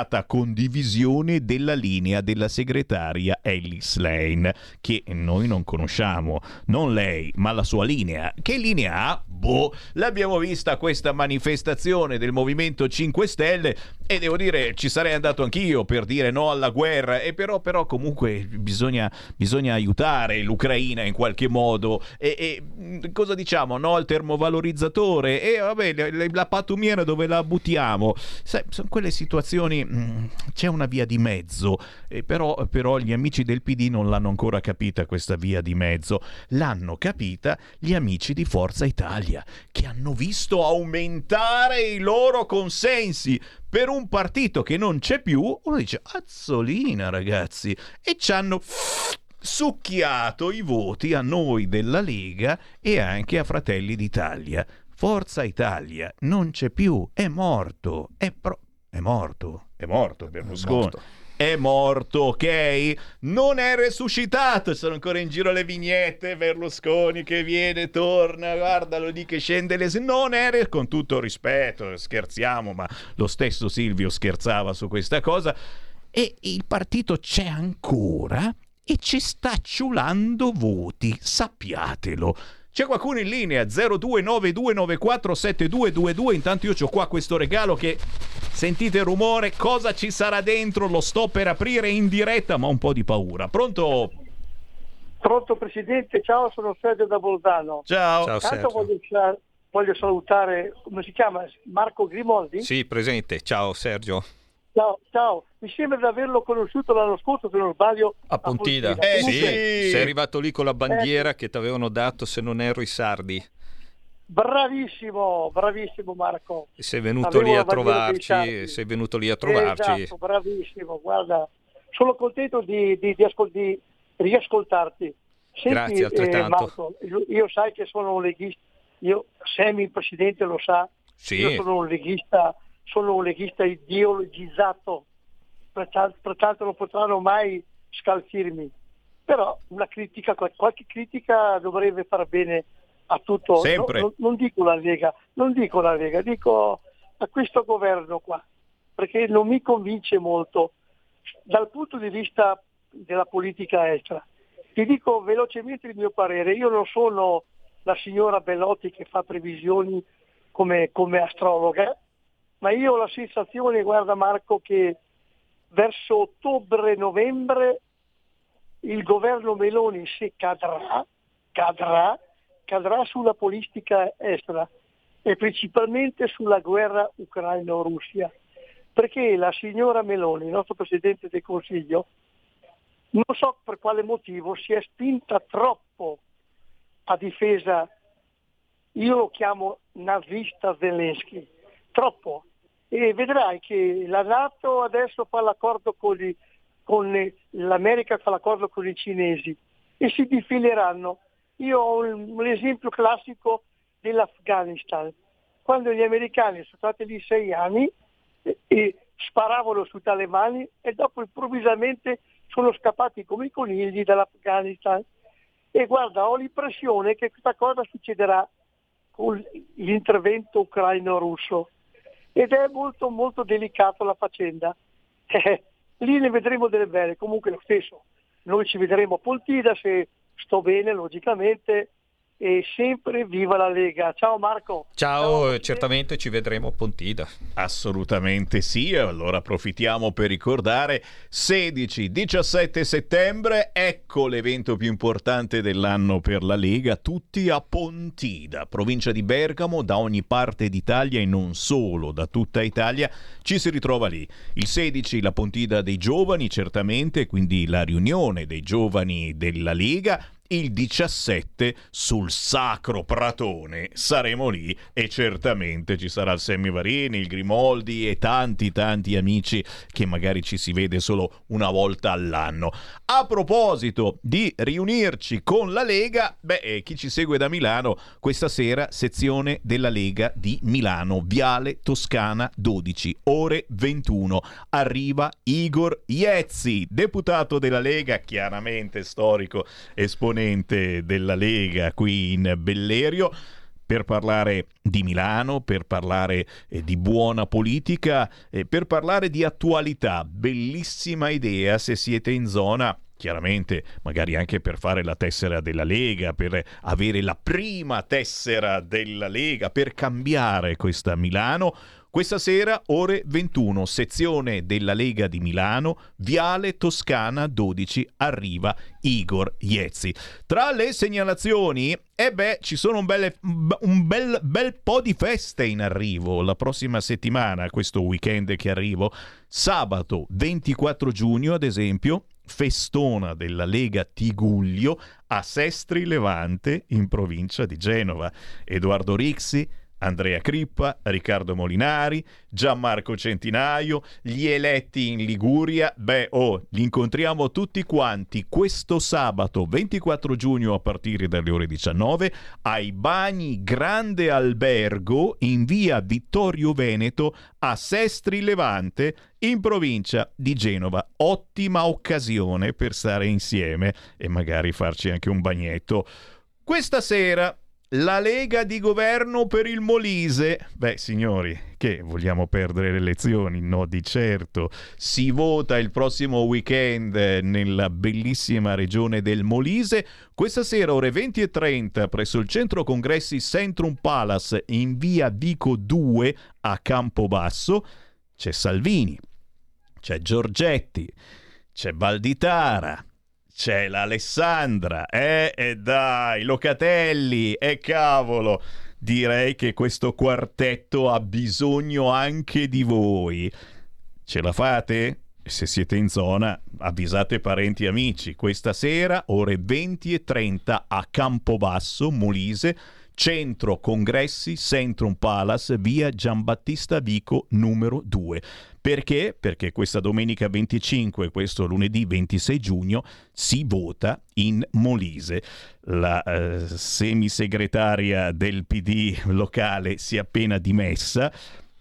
Mancata condivisione della linea della segretaria Ellis Lane, che noi non conosciamo, non lei, ma la sua linea. Che linea ha? Boh, l'abbiamo vista questa manifestazione del Movimento 5 Stelle e devo dire ci sarei andato anch'io per dire no alla guerra. E però, però comunque bisogna, bisogna aiutare l'Ucraina in qualche modo. E, e cosa diciamo? No al termovalorizzatore? E vabbè la pattumiera dove la buttiamo? Sai, sono quelle situazioni mh, c'è una via di mezzo e però, però gli amici del PD non l'hanno ancora capita questa via di mezzo. L'hanno capita gli amici di Forza Italia che hanno visto aumentare i loro consensi per un partito che non c'è più, uno dice azzolina ragazzi, e ci hanno succhiato i voti a noi della Lega e anche a Fratelli d'Italia. Forza Italia non c'è più, è morto, è, pro- è morto, è morto Berlusconi. morto. È morto, ok? Non è resuscitato. Sono ancora in giro le vignette. Berlusconi che viene, torna, guardalo lì che scende. Le... Non è re- con tutto rispetto, scherziamo, ma lo stesso Silvio scherzava su questa cosa. E il partito c'è ancora e ci sta ciulando voti, sappiatelo. C'è qualcuno in linea 0292947222 intanto io ho qua questo regalo che sentite il rumore cosa ci sarà dentro lo sto per aprire in diretta ma ho un po' di paura pronto Pronto Presidente, ciao, sono Sergio da Bolzano. Ciao. Ciao, Intanto Sergio. voglio, voglio salutare, come si chiama? Marco Grimoldi? Sì, presente. Ciao Sergio. Ciao, ciao. Mi sembra di averlo conosciuto l'anno scorso, se non sbaglio, A Pontida. Pontida. sì, Comunque, sei arrivato lì con la bandiera che ti avevano dato, se non ero, i sardi. Bravissimo, bravissimo Marco. Sei venuto Avevo lì a trovarci, sei venuto lì a trovarci. Esatto, bravissimo, guarda, sono contento di, di- di ascol- di riascoltarti. Senti, Grazie, altrettanto. Marco, io, io sai che sono un leghista, io, Semi, il Presidente, lo sa, Sì. io sono un leghista, sono un leghista ideologizzato, pertanto, non potranno mai scalfirmi. Però una critica, qual- qualche critica dovrebbe far bene a tutto, Sempre. no- non dico la Lega, non dico la Lega, dico a questo governo qua, perché non mi convince molto dal punto di vista della politica estera. Ti dico velocemente il mio parere, io non sono la signora Bellotti che fa previsioni come, come astrologa, ma io ho la sensazione, guarda Marco, che verso ottobre-novembre il governo Meloni se cadrà, cadrà, cadrà sulla politica estera e principalmente sulla guerra ucraino-russia. Perché la signora Meloni, il nostro Presidente del Consiglio, non so per quale motivo si è spinta troppo a difesa, io lo chiamo nazista Zelensky, troppo. E vedrai che la Nato adesso fa l'accordo con, i- con l'America fa l'accordo con i cinesi e si difileranno. Io ho un esempio classico dell'Afghanistan. Quando gli americani sono stati lì sei anni e, e sparavano sui talebani e dopo improvvisamente sono scappati come i conigli dall'Afghanistan. E guarda, ho l'impressione che questa cosa succederà con l'intervento ucraino-russo ed è molto molto delicato la faccenda. Eh, lì ne vedremo delle belle, comunque lo stesso. Noi ci vedremo a Poltida se sto bene, logicamente, e sempre viva la Lega. Ciao Marco. Ciao, certamente ci vedremo a Pontida. Assolutamente sì, allora approfittiamo per ricordare 16-17 settembre, ecco l'evento più importante dell'anno per la Lega, tutti a Pontida, provincia di Bergamo, da ogni parte d'Italia e non solo, da tutta Italia, ci si ritrova lì. Il 16 la Pontida dei giovani, certamente, quindi la riunione dei giovani della Lega, il 17 sul Sacro Pratone saremo lì e certamente ci sarà il Semmi Varini, il Grimoldi e tanti tanti amici che magari ci si vede solo una volta all'anno. A proposito di riunirci con la Lega, beh, eh, chi ci segue da Milano, questa sera sezione della Lega di Milano, Viale Toscana 12, ore 21. Arriva Igor Iezzi, deputato della Lega, chiaramente storico esponente della Lega qui in Bellerio per parlare di Milano, per parlare eh, di buona politica, eh, per parlare di attualità. Bellissima idea se siete in zona. Chiaramente, magari anche per fare la tessera della Lega, per avere la prima tessera della Lega, per cambiare questa Milano. Questa sera, ore 21, sezione della Lega di Milano, Viale Toscana 12, arriva Igor Iezzi. Tra le segnalazioni, e beh, ci sono un, belle- un bel, bel po' di feste in arrivo la prossima settimana, questo weekend che arrivo. Sabato 24 giugno, ad esempio, festona della Lega Tigullio a Sestri Levante in provincia di Genova. Edoardo Rixi, Andrea Crippa, Riccardo Molinari, Gianmarco Centinaio, gli eletti in Liguria. Beh, oh, li incontriamo tutti quanti questo sabato 24 giugno a partire dalle ore 19 ai Bagni Grande Albergo in via Vittorio Veneto a Sestri Levante in provincia di Genova. Ottima occasione per stare insieme e magari farci anche un bagnetto. Questa sera la Lega di governo per il Molise. Beh, signori, che vogliamo perdere le elezioni? No, di certo. Si vota il prossimo weekend nella bellissima regione del Molise. Questa sera, ore 20 e 30, presso il centro congressi Centrum Palace in via Vico 2 a Campobasso, c'è Salvini, c'è Giorgetti, c'è Valditara, c'è l'Alessandra, eh, e dai, Locatelli, e cavolo, direi che questo quartetto ha bisogno anche di voi. Ce la fate? Se siete in zona, avvisate parenti e amici. Questa sera, ore 20 e 30 a Campobasso, Molise, Centro Congressi Centrum Palace, via Giambattista Vico numero 2. Perché? Perché questa domenica 25 e questo lunedì 26 giugno si vota in Molise. La eh, semisegretaria del PD locale si è appena dimessa.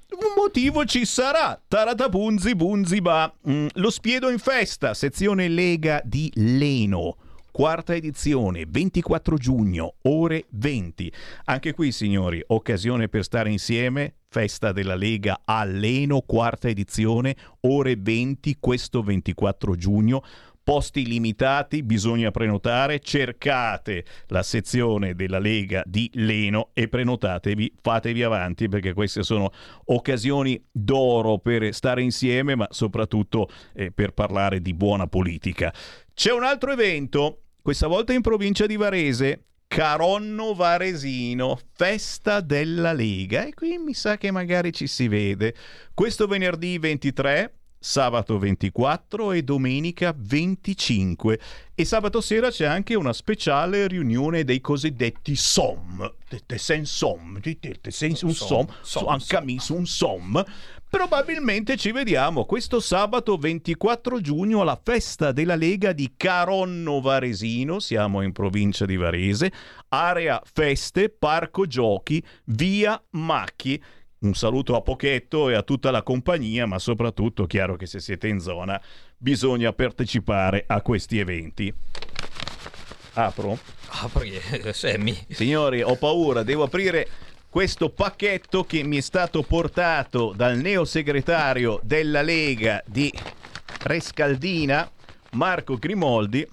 Un motivo ci sarà. Taratapuzzi, bunzi ba. Mm, lo spiedo in festa, sezione Lega di Leno. Quarta edizione, 24 giugno, ore 20. Anche qui, signori, occasione per stare insieme. Festa della Lega a Leno, quarta edizione, ore 20, questo 24 giugno posti limitati, bisogna prenotare, cercate la sezione della Lega di Leno e prenotatevi, fatevi avanti perché queste sono occasioni d'oro per stare insieme, ma soprattutto eh, per parlare di buona politica. C'è un altro evento, questa volta in provincia di Varese, Caronno Varesino, festa della Lega e qui mi sa che magari ci si vede. Questo venerdì 23 sabato 24 e domenica 25 e sabato sera c'è anche una speciale riunione dei cosiddetti SOM te sen SOM te sen un SOM anche un SOM probabilmente ci vediamo questo sabato 24 giugno alla festa della Lega di Caronno Varesino. Siamo in provincia di Varese. Area feste parco giochi via Macchi un saluto a Pochetto e a tutta la compagnia, ma soprattutto chiaro che se siete in zona bisogna partecipare a questi eventi. Apro? Apri, eh, Sammy. Signori, ho paura, devo aprire questo pacchetto che mi è stato portato dal neosegretario della Lega di Rescaldina, Marco Grimoldi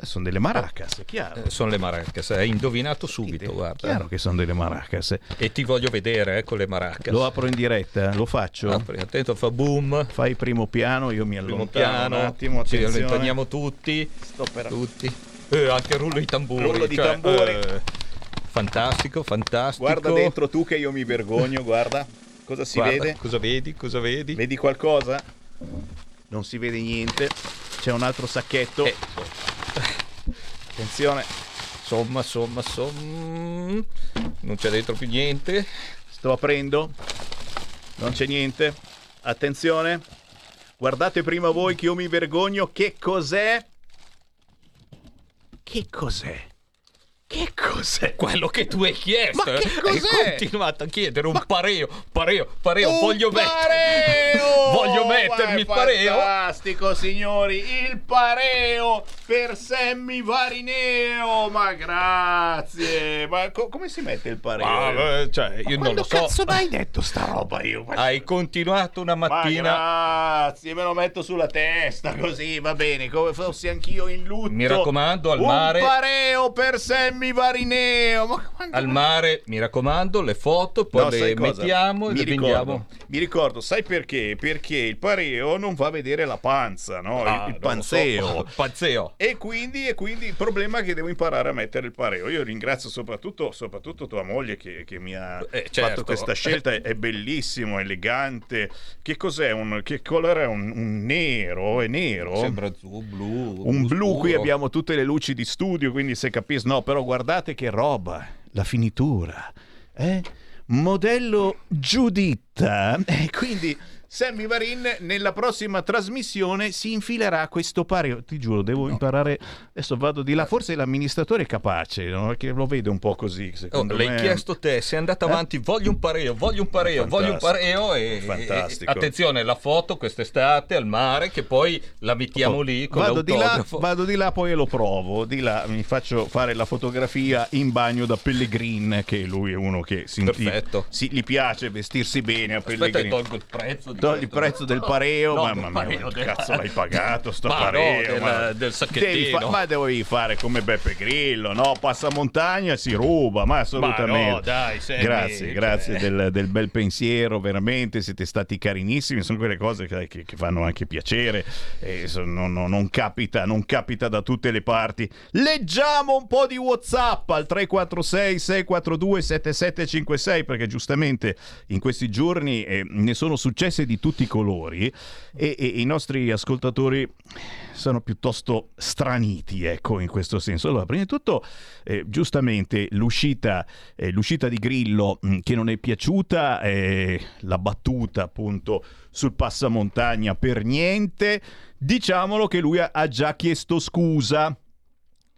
sono delle maracas, chiaro. Eh, sono le maracas, hai indovinato subito, guarda. Chiaro che sono delle maracas. E ti voglio vedere, eh, con le maracas. Lo apro in diretta, lo faccio. Apri, attento, fa boom. Fai primo piano, io mi allontano primo piano, un attimo, Ci attenzione. allontaniamo tutti. Sto per... Tutti. Eh, anche rullo di tamburi. Rullo di cioè, tamburi. eh, fantastico, fantastico. Guarda dentro tu che io mi vergogno, guarda. Cosa si Guarda, vede? Cosa vedi? Cosa vedi? Vedi qualcosa? Non si vede niente. C'è un altro sacchetto. Attenzione. Somma, somma, somma. Non c'è dentro più niente. Sto aprendo. Non c'è niente. Attenzione. Guardate prima voi che io mi vergogno. Che cos'è? Che cos'è? Che cos'è? Quello che tu hai chiesto. Ma che eh? cos'è? Hai continuato a chiedere un pareo, pareo, pareo. Un voglio mettere. pareo! voglio mettermi il Ma pareo. Fantastico, signori. Il pareo per Sammy Varineo. Ma grazie. Ma co- come si mette il pareo? Ma, eh, cioè, io non quando lo so. cazzo mai detto sta roba io? Hai continuato una Ma mattina. grazie, me lo metto sulla testa così, va bene, come fossi anch'io in lutto. Mi raccomando, al Un mare. pareo per Sammy Varineo. Ma quando- Al mare, mi raccomando, le foto, poi No, le mettiamo e mi le ricordo, vendiamo. mi ricordo, sai perché? Perché il pareo non fa vedere la panza, no? Il- Ah, il, lo panzeo. so. Panzeo. E quindi, e quindi il problema è che devo imparare a mettere il pareo. Io ringrazio soprattutto, soprattutto tua moglie che, che mi ha Eh, certo. fatto questa scelta. È, bellissimo, elegante. Che cos'è? Un, che colore è? Un, un nero? È nero? Sembra azzurro, blu. un blu, qui scuro. abbiamo tutte le luci di studio, quindi se capisci, no, però guardate che roba, la finitura, eh? Modello Giuditta, e quindi Sammy Varin nella prossima trasmissione si infilerà questo pareo, ti giuro, devo imparare, adesso vado di là, forse l'amministratore è capace, no? Perché lo vede un po' così, Oh, l'hai me. chiesto te, sei andato avanto, voglio un pareo, voglio un pareo, voglio un pareo e, Fantastico. e- attenzione, la foto quest'estate al mare che poi la mettiamo lì con Vado di, là, vado di là, poi lo provo. Di là mi faccio fare la fotografia in bagno da Pellegrin, che lui è uno che si, Perfetto. si- gli piace vestirsi bene a Aspetta, Pellegrin. tolgo il prezzo di Togli il prezzo del pareo, No, mamma mia, pareo, cazzo l'hai pagato sto Ma no, pareo? del- ma- del sacchettino. Devi fa- ma devi fare come Beppe Grillo, no? Passa montagna si ruba, ma assolutamente. Ma no, dai, Sammy, grazie, cioè- grazie del, del bel pensiero, veramente siete stati carinissimi, sono quelle cose che, che- che fanno anche piacere, e so- non, non- non capita, non capita da tutte le parti. Leggiamo un po' di Whatsapp al 346 642 7756 perché giustamente in questi giorni eh, ne sono successe di tutti i colori e, e i nostri ascoltatori sono piuttosto straniti, ecco, in questo senso. Allora, prima di tutto, eh, giustamente, l'uscita, eh, l'uscita di Grillo mh, che non è piaciuta, eh, la battuta appunto sul passamontagna per niente, diciamolo che lui ha, ha già chiesto scusa.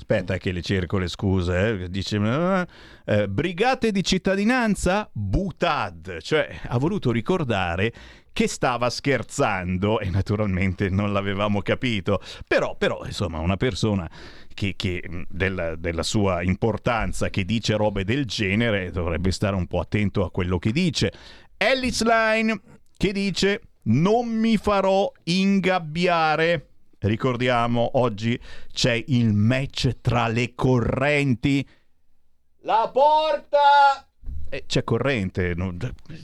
Aspetta che le cerco le scuse. Eh. Dice, eh, eh, brigate di cittadinanza? Butad. Cioè, ha voluto ricordare che stava scherzando e naturalmente non l'avevamo capito. Però, però insomma, una persona che, che della, della, sua importanza che dice robe del genere dovrebbe stare un po' attento a quello che dice. Ellis Line che dice non mi farò ingabbiare. Ricordiamo, oggi c'è il match tra le correnti. La porta! Eh, c'è corrente, non...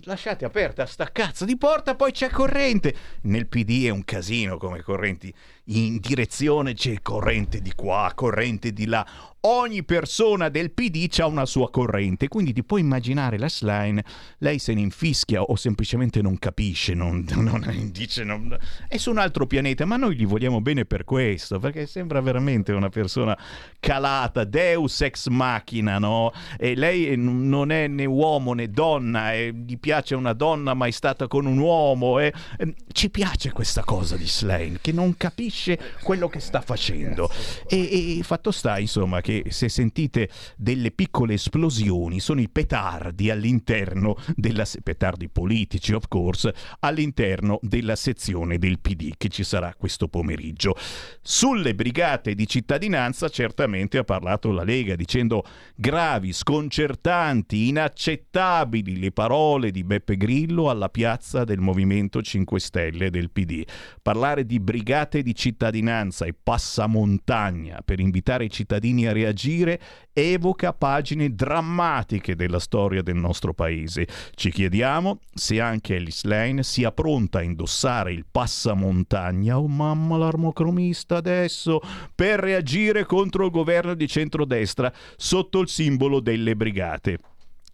lasciate aperta sta cazzo di porta, poi c'è corrente. Nel PD è un casino come correnti in direzione, c'è corrente di qua, corrente di là ogni persona del PD ha una sua corrente, quindi ti puoi immaginare la slime, lei se ne infischia o semplicemente non capisce, non, non dice, non, è su un altro pianeta, ma noi gli vogliamo bene per questo, perché sembra veramente una persona calata, deus ex machina, no? E lei non è né uomo né donna, e gli piace una donna mai stata con un uomo, e, e ci piace questa cosa di Slane, che non capisce quello che sta facendo. E, e fatto sta, insomma, che se sentite delle piccole esplosioni sono i petardi all'interno della petardi politici of course all'interno della sezione del PD che ci sarà questo pomeriggio. Sulle brigate di cittadinanza certamente ha parlato la Lega dicendo gravi, sconcertanti, inaccettabili le parole di Beppe Grillo alla piazza del Movimento 5 Stelle del PD. Parlare di brigate di cittadinanza e passamontagna per invitare i cittadini a reagire evoca pagine drammatiche della storia del nostro paese. Ci chiediamo se anche Alice Lane sia pronta a indossare il passamontagna, oh mamma l'armocromista adesso, per reagire contro il governo di centrodestra sotto il simbolo delle brigate.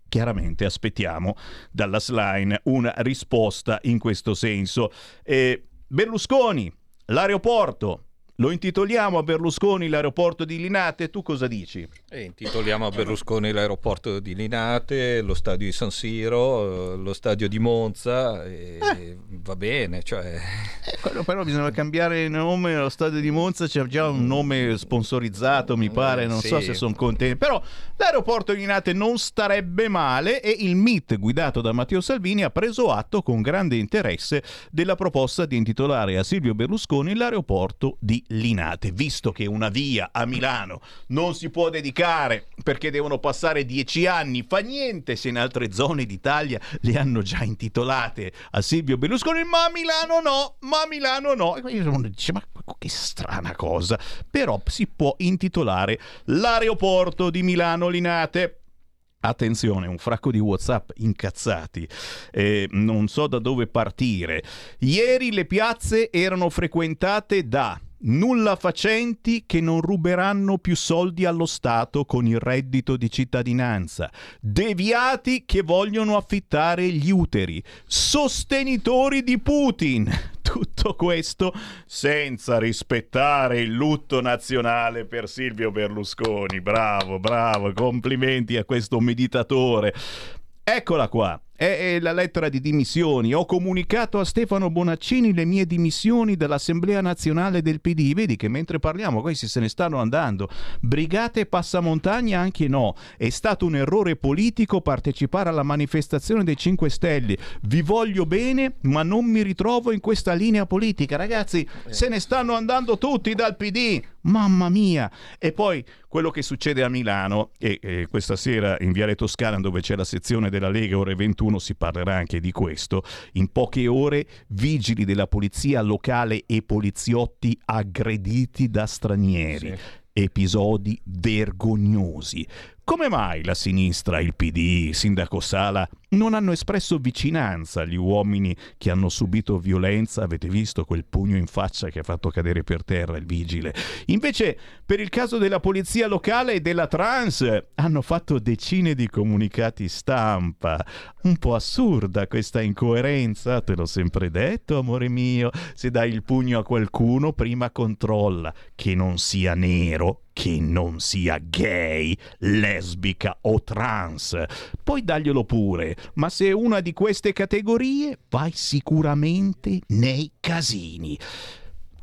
Chiaramente aspettiamo dalla Slime una risposta in questo senso. Eh, Berlusconi, l'aeroporto, lo intitoliamo a Berlusconi l'aeroporto di Linate, tu cosa dici? E intitoliamo a Berlusconi l'aeroporto di Linate, lo stadio di San Siro, lo stadio di Monza, e eh. va bene. Cioè... Eh, però bisogna cambiare nome, lo stadio di Monza c'è già un nome sponsorizzato, mi pare, non sì. so se sono contenti. Però l'aeroporto di Linate non starebbe male e il MIT guidato da Matteo Salvini ha preso atto con grande interesse della proposta di intitolare a Silvio Berlusconi l'aeroporto di Linate, visto che una via a Milano non si può dedicare perché devono passare dieci anni. Fa niente se in altre zone d'Italia le hanno già intitolate a Silvio Berlusconi, ma a Milano no, ma a Milano no. E uno dice, ma che strana cosa. Però si può intitolare l'aeroporto di Milano Linate. Attenzione, un fracco di WhatsApp incazzati. Eh, non so da dove partire. Ieri le piazze erano frequentate da nulla facenti che non ruberanno più soldi allo Stato con il reddito di cittadinanza, deviati che vogliono affittare gli uteri, sostenitori di Putin. Tutto questo senza rispettare il lutto nazionale per Silvio Berlusconi. Bravo, bravo, complimenti a questo meditatore. Eccola qua è la lettera di dimissioni. Ho comunicato a Stefano Bonaccini le mie dimissioni dall'Assemblea Nazionale del PD. Vedi che mentre parliamo questi se ne stanno andando. Brigate passamontagna anche no. È stato un errore politico partecipare alla manifestazione dei 5 Stelle. Vi voglio bene, ma non mi ritrovo in questa linea politica. Ragazzi, se ne stanno andando tutti dal PD. Mamma mia! E poi quello che succede a Milano e, e questa sera in Viale Toscana dove c'è la sezione della Lega ore 21 21 si parlerà anche di questo. In poche ore vigili della polizia locale e poliziotti aggrediti da stranieri. Sì. Episodi vergognosi. Come mai la sinistra, il PD, Sindaco Sala non hanno espresso vicinanza agli uomini che hanno subito violenza? Avete visto quel pugno in faccia che ha fatto cadere per terra il vigile? Invece, per il caso della polizia locale e della trans, hanno fatto decine di comunicati stampa. Un po' assurda questa incoerenza, te l'ho sempre detto, amore mio. Se dai il pugno a qualcuno, prima controlla che non sia nero che non sia gay, lesbica o trans. Poi daglielo pure, ma se è una di queste categorie, vai sicuramente nei casini.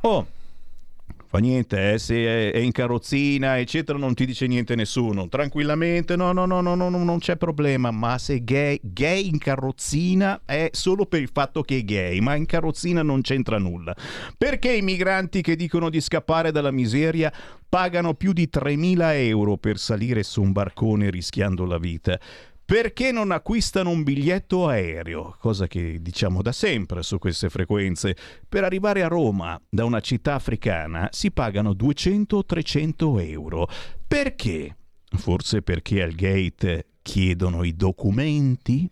Oh, fa niente, eh, se è, in carrozzina, eccetera, non ti dice niente nessuno. Tranquillamente, no, no, no, no, no, no, non c'è problema. Ma se gay, gay in carrozzina è solo per il fatto che è gay, ma in carrozzina non c'entra nulla. Perché i migranti che dicono di scappare dalla miseria pagano più di 3.000 euro per salire su un barcone rischiando la vita? Perché non acquistano un biglietto aereo, cosa che diciamo da sempre su queste frequenze? Per arrivare a Roma da una città africana si pagano 200-300 euro. Perché? Forse perché al gate chiedono i documenti?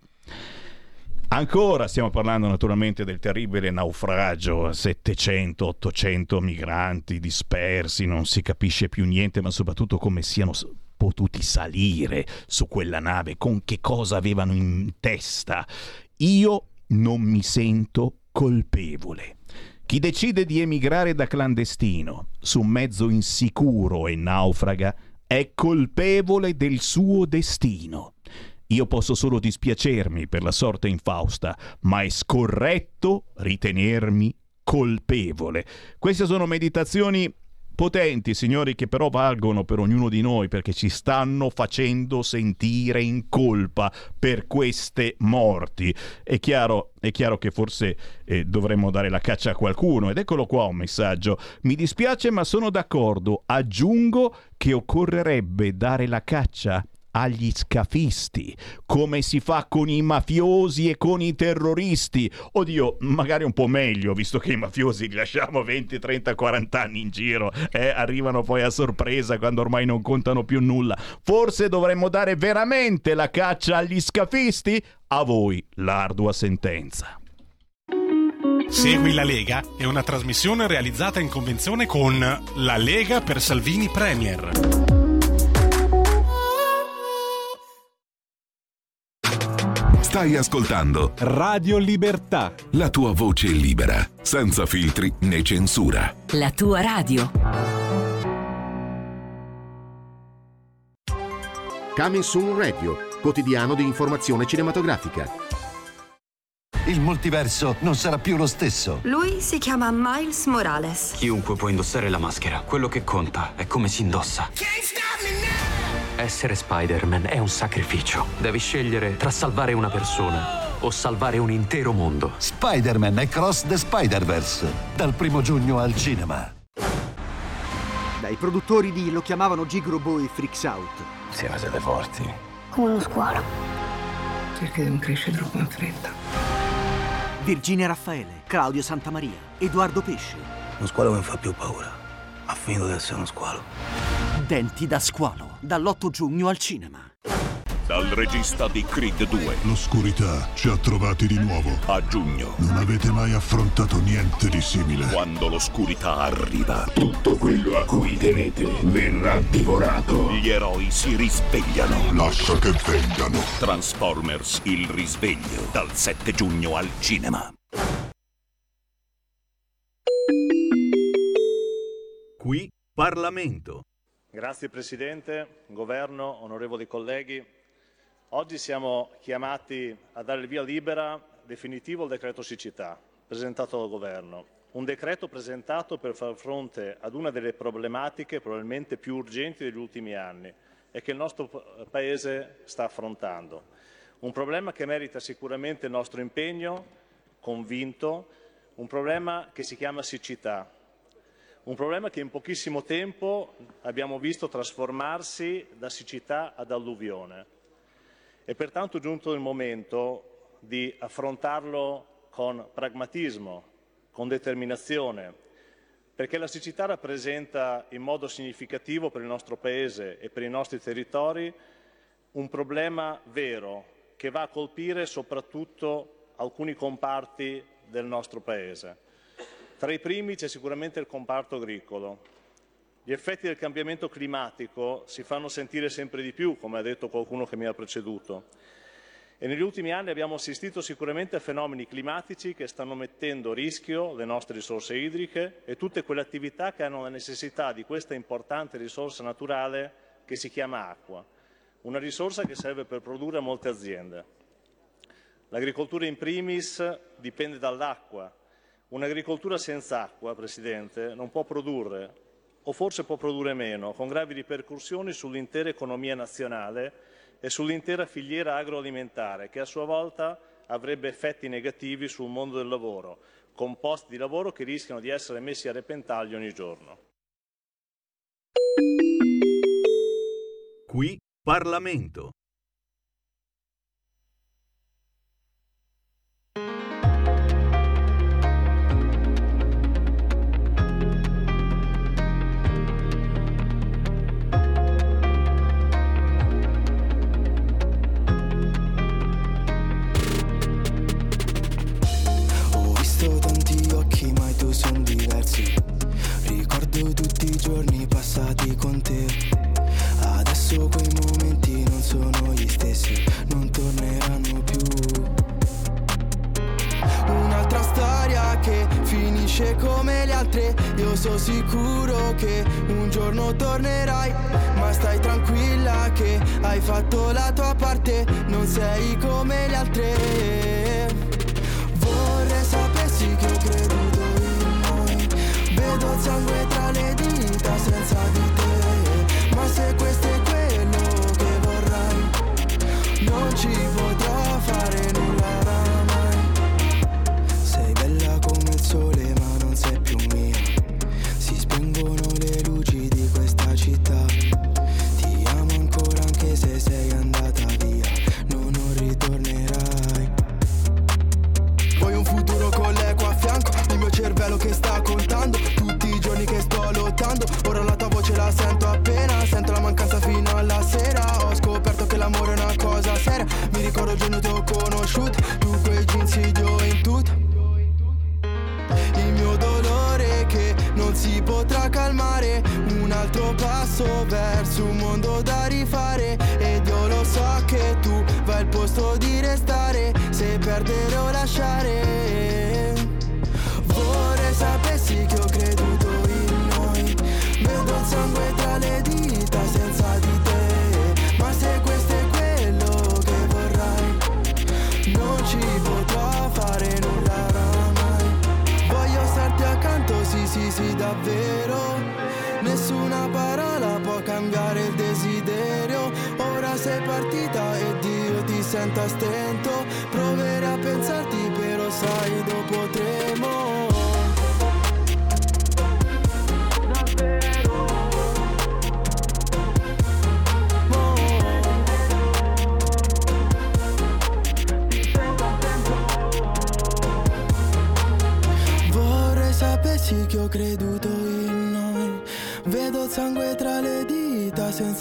Ancora stiamo parlando naturalmente del terribile naufragio, 700-800 migranti dispersi, non si capisce più niente, ma soprattutto come siano potuti salire su quella nave, con che cosa avevano in testa. Io non mi sento colpevole. Chi decide di emigrare da clandestino su un mezzo insicuro e naufraga è colpevole del suo destino. Io posso solo dispiacermi per la sorte infausta, ma è scorretto ritenermi colpevole. Queste sono meditazioni potenti, signori, che però valgono per ognuno di noi perché ci stanno facendo sentire in colpa per queste morti. È chiaro, è chiaro che forse eh, dovremmo dare la caccia a qualcuno ed eccolo qua un messaggio. Mi dispiace ma sono d'accordo. Aggiungo che occorrerebbe dare la caccia agli scafisti, come si fa con i mafiosi e con i terroristi. Oddio, magari un po' meglio, visto che i mafiosi li lasciamo 20, 30, 40 anni in giro eh, arrivano poi a sorpresa quando ormai non contano più nulla. Forse dovremmo dare veramente la caccia agli scafisti? A voi l'ardua sentenza. Segui la Lega è una trasmissione realizzata in convenzione con La Lega per Salvini Premier. Stai ascoltando Radio Libertà. la tua voce libera, senza filtri né censura. La tua radio. Coming Soon Radio, quotidiano di informazione cinematografica. Il multiverso non sarà più lo stesso. Lui si chiama Miles Morales. Chiunque può indossare la maschera. Quello che conta è come si indossa. Essere Spider-Man è un sacrificio. Devi scegliere tra salvare una persona o salvare un intero mondo. Spider-Man e Cross the Spider-Verse. Dal primo giugno al cinema. Dai produttori di Lo chiamavano Gigrobo e Freaks Out. Siamo siete forti. Come uno squalo. Perché non cresce troppo in fretta. Virginia Raffaele, Claudio Santamaria, Edoardo Pesce. Uno squalo che non fa più paura. Ha finito di essere uno squalo. Denti da squalo, dall'8 giugno al cinema. Dal regista di Creed 2. L'oscurità ci ha trovati di nuovo. A giugno. Non avete mai affrontato niente di simile. Quando l'oscurità arriva, tutto quello a cui tenete verrà divorato. Gli eroi si risvegliano. Lascia che vengano. Transformers, il risveglio. Dal 7 giugno al cinema. Qui Parlamento. Grazie Presidente, Governo, onorevoli colleghi. Oggi siamo chiamati a dare il via libera definitivo al decreto siccità presentato dal Governo. Un decreto presentato per far fronte ad una delle problematiche probabilmente più urgenti degli ultimi anni e che il nostro Paese sta affrontando. Un problema che merita sicuramente il nostro impegno convinto, un problema che si chiama siccità, un problema che in pochissimo tempo abbiamo visto trasformarsi da siccità ad alluvione. È pertanto giunto il momento di affrontarlo con pragmatismo, con determinazione, perché la siccità rappresenta in modo significativo per il nostro Paese e per i nostri territori un problema vero che va a colpire soprattutto alcuni comparti del nostro Paese. Tra i primi c'è sicuramente il comparto agricolo. Gli effetti del cambiamento climatico si fanno sentire sempre di più, come ha detto qualcuno che mi ha preceduto. E negli ultimi anni abbiamo assistito sicuramente a fenomeni climatici che stanno mettendo a rischio le nostre risorse idriche e tutte quelle attività che hanno la necessità di questa importante risorsa naturale che si chiama acqua, una risorsa che serve per produrre molte aziende. L'agricoltura in primis dipende dall'acqua, Un'agricoltura senza acqua, Presidente, non può produrre o forse può produrre meno, con gravi ripercussioni sull'intera economia nazionale e sull'intera filiera agroalimentare, che a sua volta avrebbe effetti negativi sul mondo del lavoro, con posti di lavoro che rischiano di essere messi a repentaglio ogni giorno. Qui Parlamento. Con te. Adesso quei momenti non sono gli stessi Non torneranno più. Un'altra storia che finisce come le altre. Io sono sicuro che un giorno tornerai Ma stai tranquilla che hai fatto la tua parte Non sei come le altre. Vorrei sapessi che ho creduto in noi. Vedo il sangue tra le dita senza di te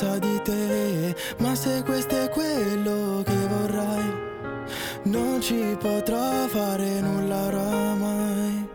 senza di te Ma se questo è quello che vorrai Non ci potrò fare nulla oramai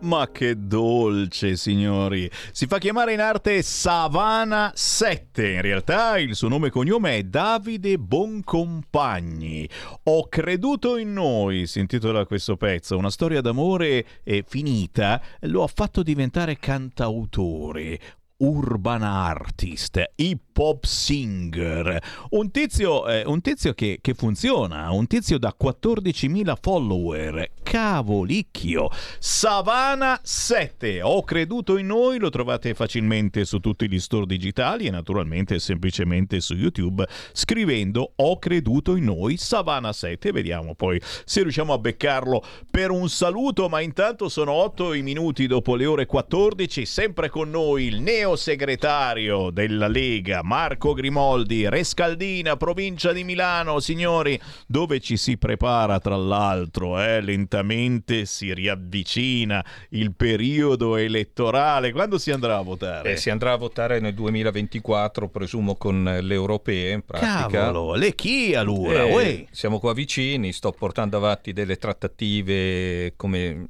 Ma che dolce, signori. Si fa chiamare in arte Savana 7. In realtà il suo nome e cognome è Davide Boncompagni. Ho creduto in noi, si intitola questo pezzo. Una storia d'amore eh, finita lo ha fatto diventare cantautore. Urban artist, hip hop singer, un tizio, eh, un tizio che, che funziona, un tizio da 14.000 follower, cavolicchio, Savana 7, ho creduto in noi, lo trovate facilmente su tutti gli store digitali e naturalmente semplicemente su YouTube scrivendo ho creduto in noi Savana 7, vediamo poi se riusciamo a beccarlo per un saluto, ma intanto sono 8 i minuti dopo le ore 14, sempre con noi il neo segretario della Lega Marco Grimoldi, Rescaldina, provincia di Milano, signori, dove ci si prepara tra l'altro, eh, lentamente si riavvicina il periodo elettorale. Quando si andrà a votare? Eh, si andrà a votare nel 2024, presumo con le europee in pratica. Cavolo, le chi allora? Eh, siamo qua vicini, sto portando avanti delle trattative come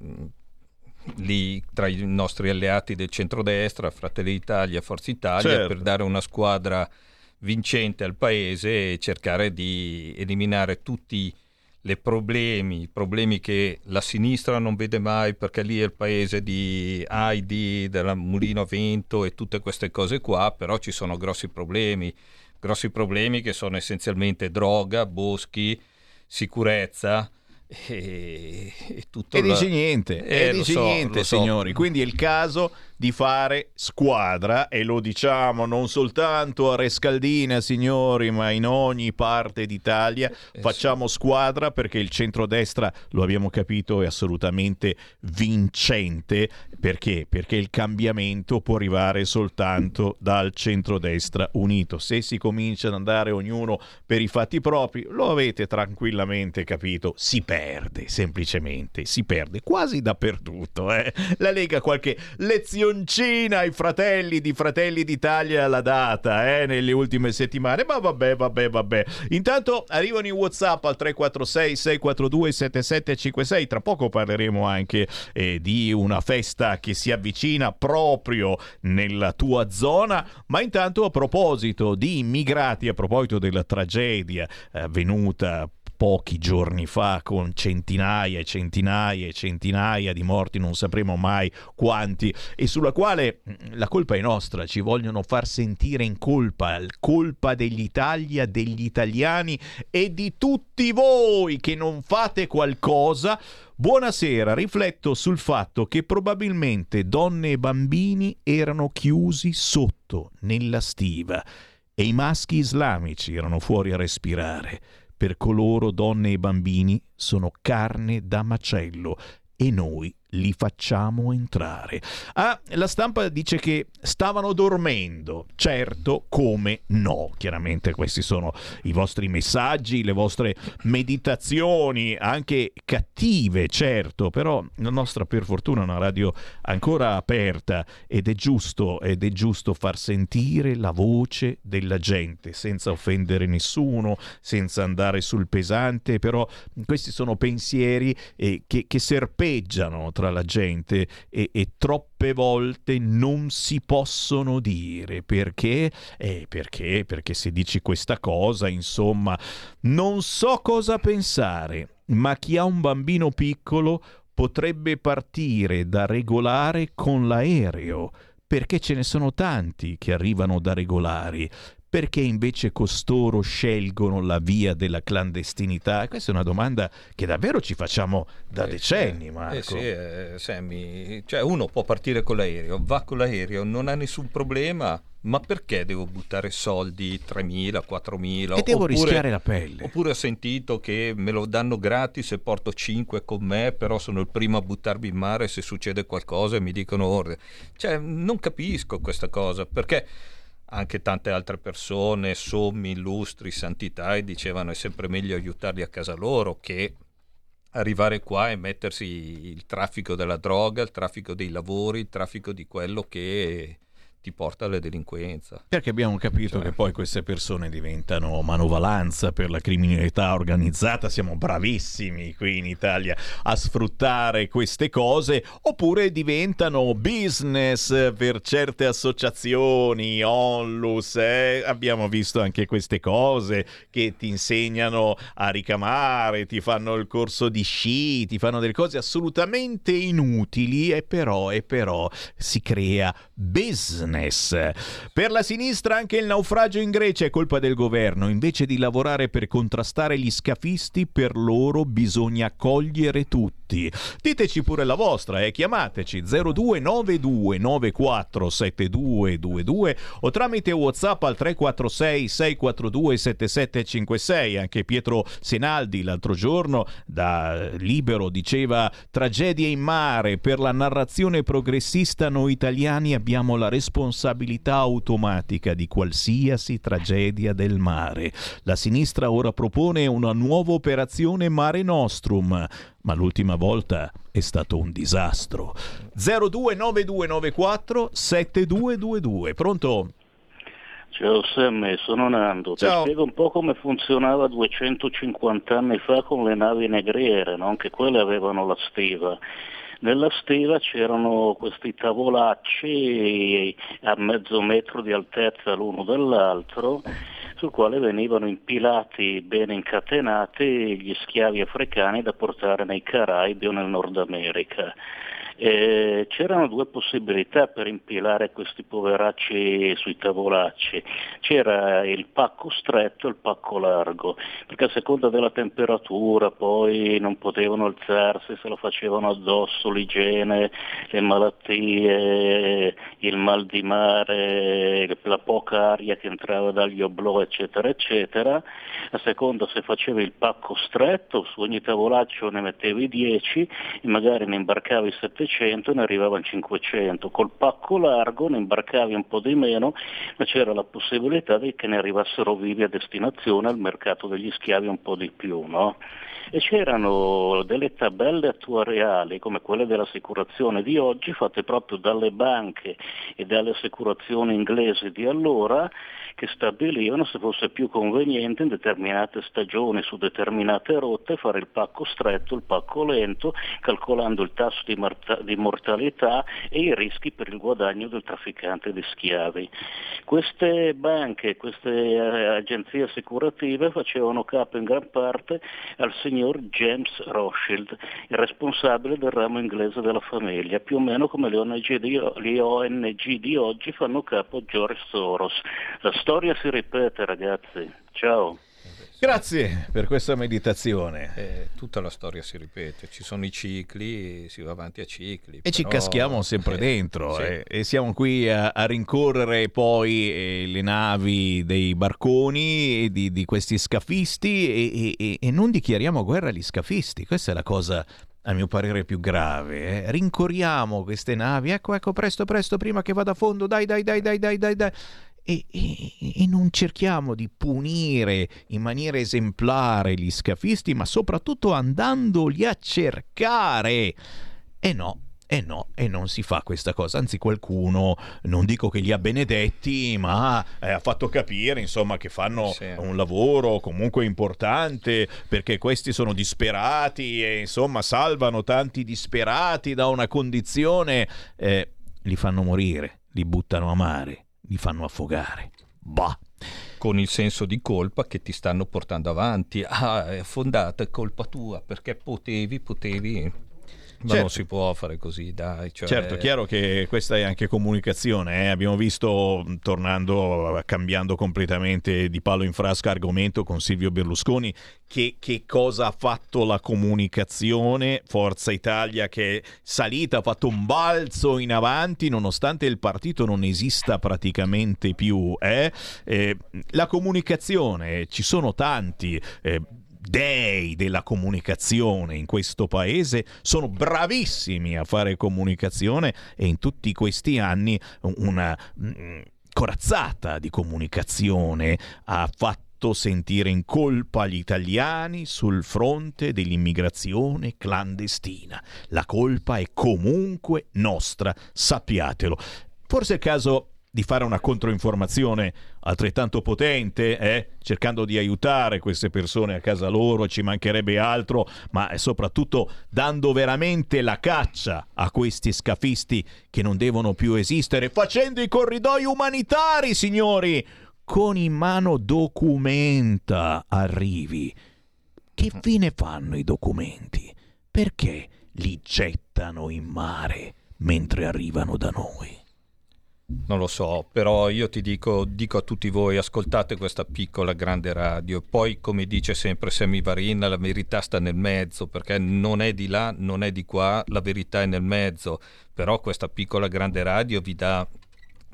lì tra i nostri alleati del centrodestra, Fratelli d'Italia, Forza Italia, Certo. per dare una squadra vincente al paese e cercare di eliminare tutti i problemi, problemi che la sinistra non vede mai perché lì è il paese di Heidi, della Mulino a Vento e tutte queste cose qua, però ci sono grossi problemi, grossi problemi che sono essenzialmente droga, boschi, sicurezza e, e tutto E la- dice niente, Eh, e dice so, niente, so. signori. Quindi è il caso di fare squadra e lo diciamo non soltanto a Rescaldina, signori, ma in ogni parte d'Italia. Eh, Facciamo squadra perché il centrodestra, lo abbiamo capito, è assolutamente vincente. Perché? Perché il cambiamento può arrivare soltanto dal centrodestra unito. Se si comincia ad andare ognuno per i fatti propri, lo avete tranquillamente capito, si perde semplicemente, si perde quasi dappertutto. eh. La Lega qualche lezioncina ai fratelli di Fratelli d'Italia l'ha data eh, nelle ultime settimane, ma vabbè, vabbè, vabbè. Intanto arrivano i WhatsApp al 346 642 7756, tra poco parleremo anche eh, di una festa che si avvicina proprio nella tua zona, ma intanto a proposito di immigrati, a proposito della tragedia eh, avvenuta pochi giorni fa con centinaia e centinaia e centinaia di morti, non sapremo mai quanti, e sulla quale mm, la colpa è nostra, ci vogliono far sentire in colpa, colpa dell'Italia, degli italiani e di tutti voi che non fate qualcosa. Buonasera, rifletto sul fatto che probabilmente donne e bambini erano chiusi sotto, nella stiva, e i maschi islamici erano fuori a respirare. Per coloro, donne e bambini, sono carne da macello e noi li facciamo entrare. Ah, la stampa dice che stavano dormendo. Certo, come no. Chiaramente questi sono i vostri messaggi, le vostre meditazioni, anche cattive, certo, però la nostra per fortuna è una radio ancora aperta ed è giusto ed è giusto far sentire la voce della gente senza offendere nessuno, senza andare sul pesante, però questi sono pensieri eh, che, che serpeggiano tra la gente e, e troppe volte non si possono dire perché? Eh, perché? Perché se dici questa cosa, insomma, non so cosa pensare, ma chi ha un bambino piccolo potrebbe partire da regolare con l'aereo, perché ce ne sono tanti che arrivano da regolari. Perché invece costoro scelgono la via della clandestinità? Questa è una domanda che davvero ci facciamo da Eh, decenni, sì, Marco. eh sì, eh, Sammy. Cioè, uno può partire con l'aereo, va con l'aereo, non ha nessun problema. Ma perché devo buttare soldi 3.000, 4.000? E devo Oppure- rischiare la pelle. Oppure ho sentito che me lo danno gratis e porto 5 con me, però sono il primo a buttarmi in mare se succede qualcosa e mi dicono ordine. Cioè, non capisco questa cosa, perché anche tante altre persone, sommi, illustri, santità, e dicevano è sempre meglio aiutarli a casa loro che arrivare qua e mettersi il traffico della droga, il traffico dei lavori, il traffico di quello che ti porta alla delinquenza. Perché abbiamo capito che poi queste persone diventano manovalanza per la criminalità organizzata, siamo bravissimi qui in Italia a sfruttare queste cose, oppure diventano business per certe associazioni, onlus, eh? abbiamo visto anche queste cose che ti insegnano a ricamare, ti fanno il corso di sci, ti fanno delle cose assolutamente inutili e però, e però si crea business. Per la sinistra anche il naufragio in Grecia è colpa del governo. Invece di lavorare per contrastare gli scafisti, per loro bisogna accogliere tutti. Diteci pure la vostra, eh? chiamateci 0292 947222 o tramite WhatsApp al 346 642 7756. Anche Pietro Senaldi l'altro giorno da Libero diceva tragedie in mare, per la narrazione progressista noi italiani abbiamo la responsabilità automatica di qualsiasi tragedia del mare. La sinistra ora propone una nuova operazione Mare Nostrum, ma l'ultima volta è stato un disastro. 029294 7222. Pronto? Ciao Sammy, sono Nando. Ti Ciao. spiego un po' come funzionava 250 anni fa con le navi negriere, no? anche quelle avevano la stiva. Nella stiva c'erano questi tavolacci a mezzo metro di altezza l'uno dall'altro sul quale venivano impilati bene incatenati gli schiavi africani da portare nei Caraibi o nel Nord America. Eh, c'erano due possibilità per impilare questi poveracci sui tavolacci, c'era il pacco stretto e il pacco largo, perché a seconda della temperatura poi non potevano alzarsi, se lo facevano addosso, l'igiene, le malattie, il mal di mare, la poca aria che entrava dagli oblò, eccetera, eccetera. A seconda se facevi il pacco stretto, su ogni tavolaccio ne mettevi 10 e magari ne imbarcavi 700 700 ne arrivavano 500, col pacco largo ne imbarcavi un po' di meno, ma c'era la possibilità che ne arrivassero vivi a destinazione al mercato degli schiavi un po' di più. No? E c'erano delle tabelle attuariali come quelle dell'assicurazione di oggi fatte proprio dalle banche e dalle assicurazioni inglesi di allora che stabilivano se fosse più conveniente in determinate stagioni, su determinate rotte, fare il pacco stretto, il pacco lento, calcolando il tasso di, marta- di mortalità e i rischi per il guadagno del trafficante di schiavi. Queste banche, queste eh, agenzie assicurative facevano capo in gran parte al signor James Rothschild, il responsabile del ramo inglese della famiglia, più o meno come le ONG di, le ONG di oggi fanno capo George Soros. La storia si ripete ragazzi, ciao. Grazie per questa meditazione. Eh, tutta la storia si ripete, ci sono i cicli, si va avanti a cicli. E però... ci caschiamo sempre eh, dentro sì. eh, e siamo qui a, a rincorrere poi eh, le navi dei barconi di, di questi scafisti e, e- e non dichiariamo guerra agli scafisti. Questa è la cosa a mio parere più grave. eh. Rincorriamo queste navi, ecco, ecco, presto, presto, prima che vada a fondo, dai, dai, dai, dai, dai, dai, dai. E, e- e non cerchiamo di punire in maniera esemplare gli scafisti, ma soprattutto andandoli a cercare. E no, e no, e non si fa questa cosa. Anzi, qualcuno, non dico che li ha benedetti, ma eh, ha fatto capire, insomma, che fanno un lavoro comunque importante perché questi sono disperati e, insomma, salvano tanti disperati da una condizione. eh, li fanno morire, li buttano a mare, li fanno affogare. Bah. Con il senso di colpa che ti stanno portando avanti. Ah, è fondata, è colpa tua, perché potevi, potevi... Ma Certo. non si può fare così, dai. Cioè... Certo, è chiaro che questa è anche comunicazione. eh. Abbiamo visto, mh, tornando, eh, cambiando completamente di palo in frasca argomento con Silvio Berlusconi, che, che cosa ha fatto la comunicazione. Forza Italia che è salita, ha fatto un balzo in avanti nonostante il partito non esista praticamente più. eh. Eh, la comunicazione, ci sono tanti. Dei della comunicazione in questo paese sono bravissimi a fare comunicazione e in tutti questi anni una mm, corazzata di comunicazione ha fatto sentire in colpa gli italiani sul fronte dell'immigrazione clandestina. La colpa è comunque nostra, sappiatelo. Forse è il caso di fare una controinformazione altrettanto potente, eh? cercando di aiutare queste persone a casa loro, ci mancherebbe altro, ma soprattutto dando veramente la caccia a questi scafisti che non devono più esistere, facendo i corridoi umanitari, signori, con in mano documenta arrivi. Che fine fanno i documenti? Perché li gettano in mare mentre arrivano da noi? Non lo so, però io ti dico, dico a tutti voi, ascoltate questa piccola grande radio, poi come dice sempre Sammy Varin, la verità sta nel mezzo, perché non è di là, non è di qua, la verità è nel mezzo, però questa piccola grande radio vi dà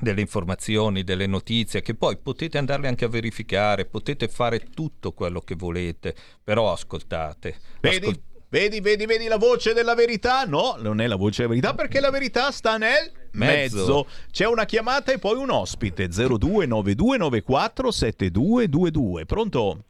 delle informazioni, delle notizie che poi potete andarle anche a verificare, potete fare tutto quello che volete, però ascoltate. Vedi? Ascol- Vedi, vedi, vedi la voce della verità? No, non è la voce della verità perché la verità sta nel mezzo. Mezzo. C'è una chiamata e poi un ospite 0292947222. Pronto?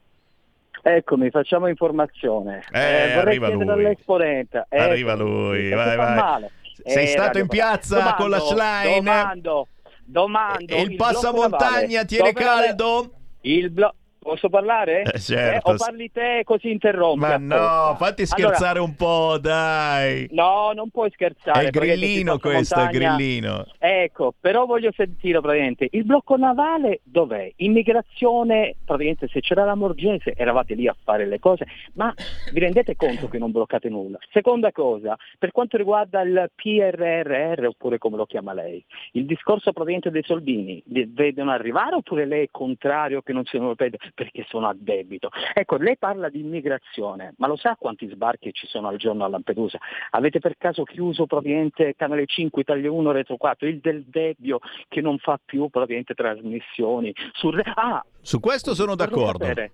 Eccomi, facciamo informazione. Eh, vorrei arriva chiedere lui. all'esponente. Ecco, Arriva lui, perché vai, vai. male. Sei Eh, stato in piazza Popolare. con la Domando, Schlein? Domando, domando. Il blocco passamontagna tiene Dove caldo? Il, blo- Posso parlare? Eh, certo. o parli te così interrompi? Ma no, fatti scherzare Allora, un po', dai. No, non puoi scherzare. È il grillino questo, è il montagna. grillino. Ecco, però voglio sentire praticamente il blocco navale dov'è? Immigrazione, praticamente se c'era la Morgese eravate lì a fare le cose, ma vi rendete conto che non bloccate nulla? Seconda cosa, per quanto riguarda il PRRR, oppure come lo chiama lei, il discorso praticamente dei soldini, li vedono arrivare oppure lei è contrario che non siano europei perché sono a debito? Ecco, lei parla di immigrazione, ma lo sa quanti sbarchi ci sono al giorno a Lampedusa? Avete per caso chiuso praticamente Canale 5, Italia 1, Retro 4, il del Debbio che non fa più praticamente trasmissioni? Re- ah, Su questo sono d'accordo. sapere-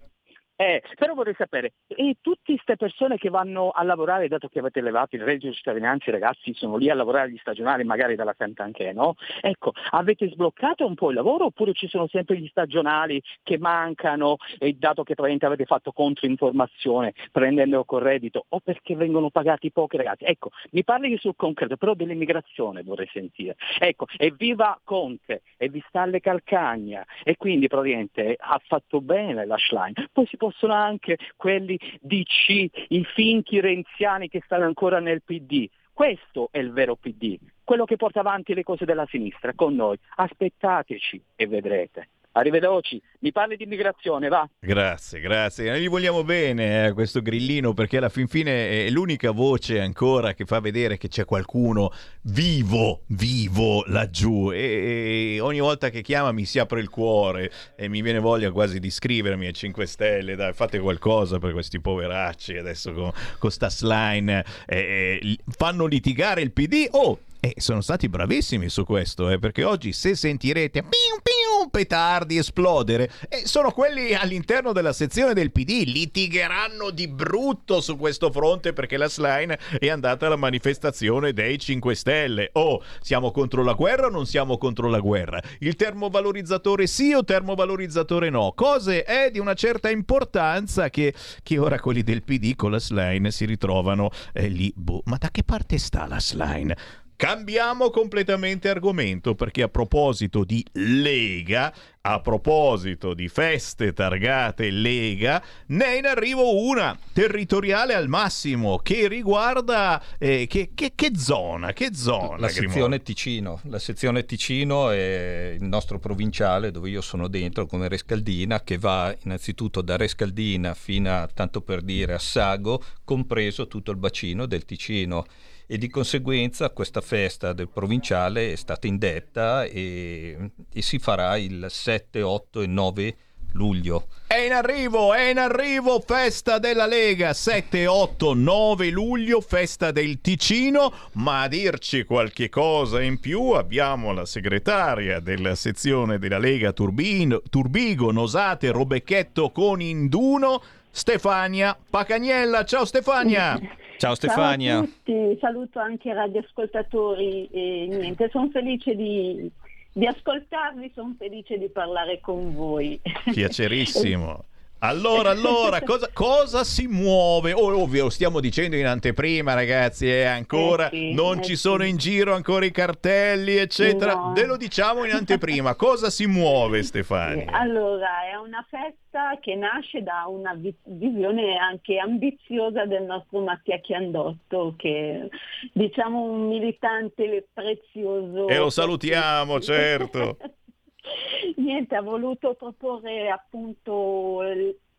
Eh, però vorrei sapere, e tutte queste persone che vanno a lavorare, dato che avete levato il reddito di cittadinanza, i ragazzi sono lì a lavorare gli stagionali, magari dalla Santanchè, no? Ecco, avete sbloccato un po' il lavoro oppure ci sono sempre gli stagionali che mancano, e dato che praticamente avete fatto controinformazione prendendo col reddito, o perché vengono pagati pochi ragazzi? Ecco, mi parli sul concreto, però dell'immigrazione vorrei sentire. Ecco, evviva Conte, e vi sta alle calcagna, e quindi praticamente ha fatto bene la Schlein. Poi si possono anche quelli DC, i finti renziani che stanno ancora nel PD. Questo è il vero PD, quello che porta avanti le cose della sinistra con noi. Aspettateci e vedrete. Arrivederci, mi parli di immigrazione, va? Grazie, grazie. Noi gli vogliamo bene eh, a questo grillino perché alla fin fine è l'unica voce ancora che fa vedere che c'è qualcuno vivo, vivo laggiù e, e ogni volta che chiama mi si apre il cuore e mi viene voglia quasi di iscrivermi ai 5 Stelle, dai, fate qualcosa per questi poveracci adesso con, con sta slime eh, eh, fanno litigare il PD. Oh, sono stati bravissimi su questo, eh, perché oggi se sentirete piu piu petardi esplodere, eh, sono quelli all'interno della sezione del PD, litigheranno di brutto su questo fronte perché la Slime è andata alla manifestazione dei 5 Stelle. Oh, siamo contro la guerra o non siamo contro la guerra? Il termovalorizzatore sì o termovalorizzatore no? Cose è di una certa importanza che, che ora quelli del PD con la Slime si ritrovano eh, lì. Boh, ma da che parte sta la Slime? Cambiamo completamente argomento perché a proposito di Lega, a proposito di feste targate Lega, ne è in arrivo una territoriale al massimo che riguarda eh, che, che- che zona? Che zona? La sezione Ticino. La sezione Ticino è il nostro provinciale dove io sono dentro come Rescaldina che va innanzitutto da Rescaldina fino a, tanto per dire, a Sago, compreso tutto il bacino del Ticino. E di conseguenza questa festa del provinciale è stata indetta e, e si farà il 7, 8 e 9 luglio. È in arrivo, è in arrivo, festa della Lega, 7, 8, 9 luglio, festa del Ticino, ma a dirci qualche cosa in più abbiamo la segretaria della sezione della Lega Turbino, Turbigo, Nosate, Robecchetto con Induno, Stefania Pacagnella. Ciao Stefania! Ciao Stefania! Ciao a tutti, saluto anche i radioascoltatori e niente, sono felice di, di ascoltarvi, sono felice di parlare con voi. Piacerissimo. Allora, allora, cosa, cosa si muove? Oh, ovvio, stiamo dicendo in anteprima, ragazzi, eh, ancora Eh sì, non eh ci sì. sono in giro ancora i cartelli, eccetera. No. Ve lo diciamo in anteprima. Cosa si muove, Stefania? Allora, è una festa che nasce da una vi- visione anche ambiziosa del nostro Mattia Chiandotto, che è diciamo un militante prezioso. E lo salutiamo, certo. Niente, ha voluto proporre appunto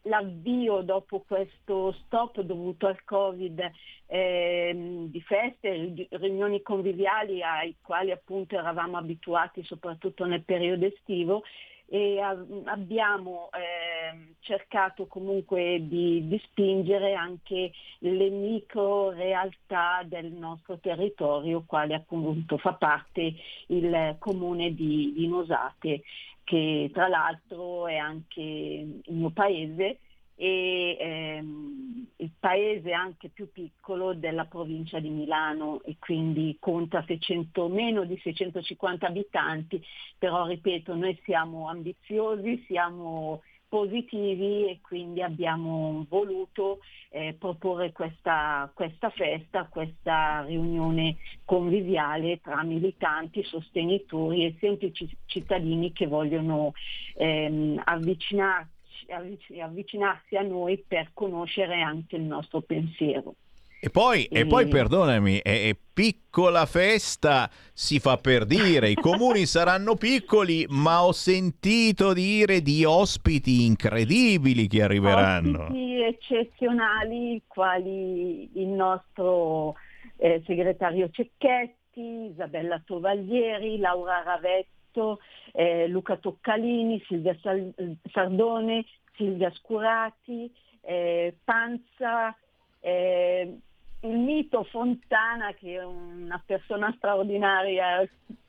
l'avvio dopo questo stop dovuto al Covid ehm, di feste, ri- riunioni conviviali ai quali appunto eravamo abituati soprattutto nel periodo estivo e a- abbiamo ehm, cercato comunque di, di spingere anche le micro realtà del nostro territorio, quale appunto fa parte il comune di, di Nosate, che tra l'altro è anche il mio paese e ehm, il paese anche più piccolo della provincia di Milano e quindi conta 600, meno di 650 abitanti, però ripeto noi siamo ambiziosi, siamo positivi e quindi abbiamo voluto eh, proporre questa, questa festa, questa riunione conviviale tra militanti, sostenitori e semplici cittadini che vogliono ehm, avvicinarsi avvic- avvicinarsi a noi per conoscere anche il nostro pensiero. E poi, e... e poi perdonami, è, è, piccola festa, si fa per dire, i comuni saranno piccoli, ma ho sentito dire di ospiti incredibili che arriveranno. Ospiti eccezionali, quali il nostro eh, segretario Cecchetti, Isabella Tovaglieri, Laura Ravetto, eh, Luca Toccalini, Silvia Sal- Sardone, Silvia Scurati, eh, Panza, eh, il mito Fontana, che è una persona straordinaria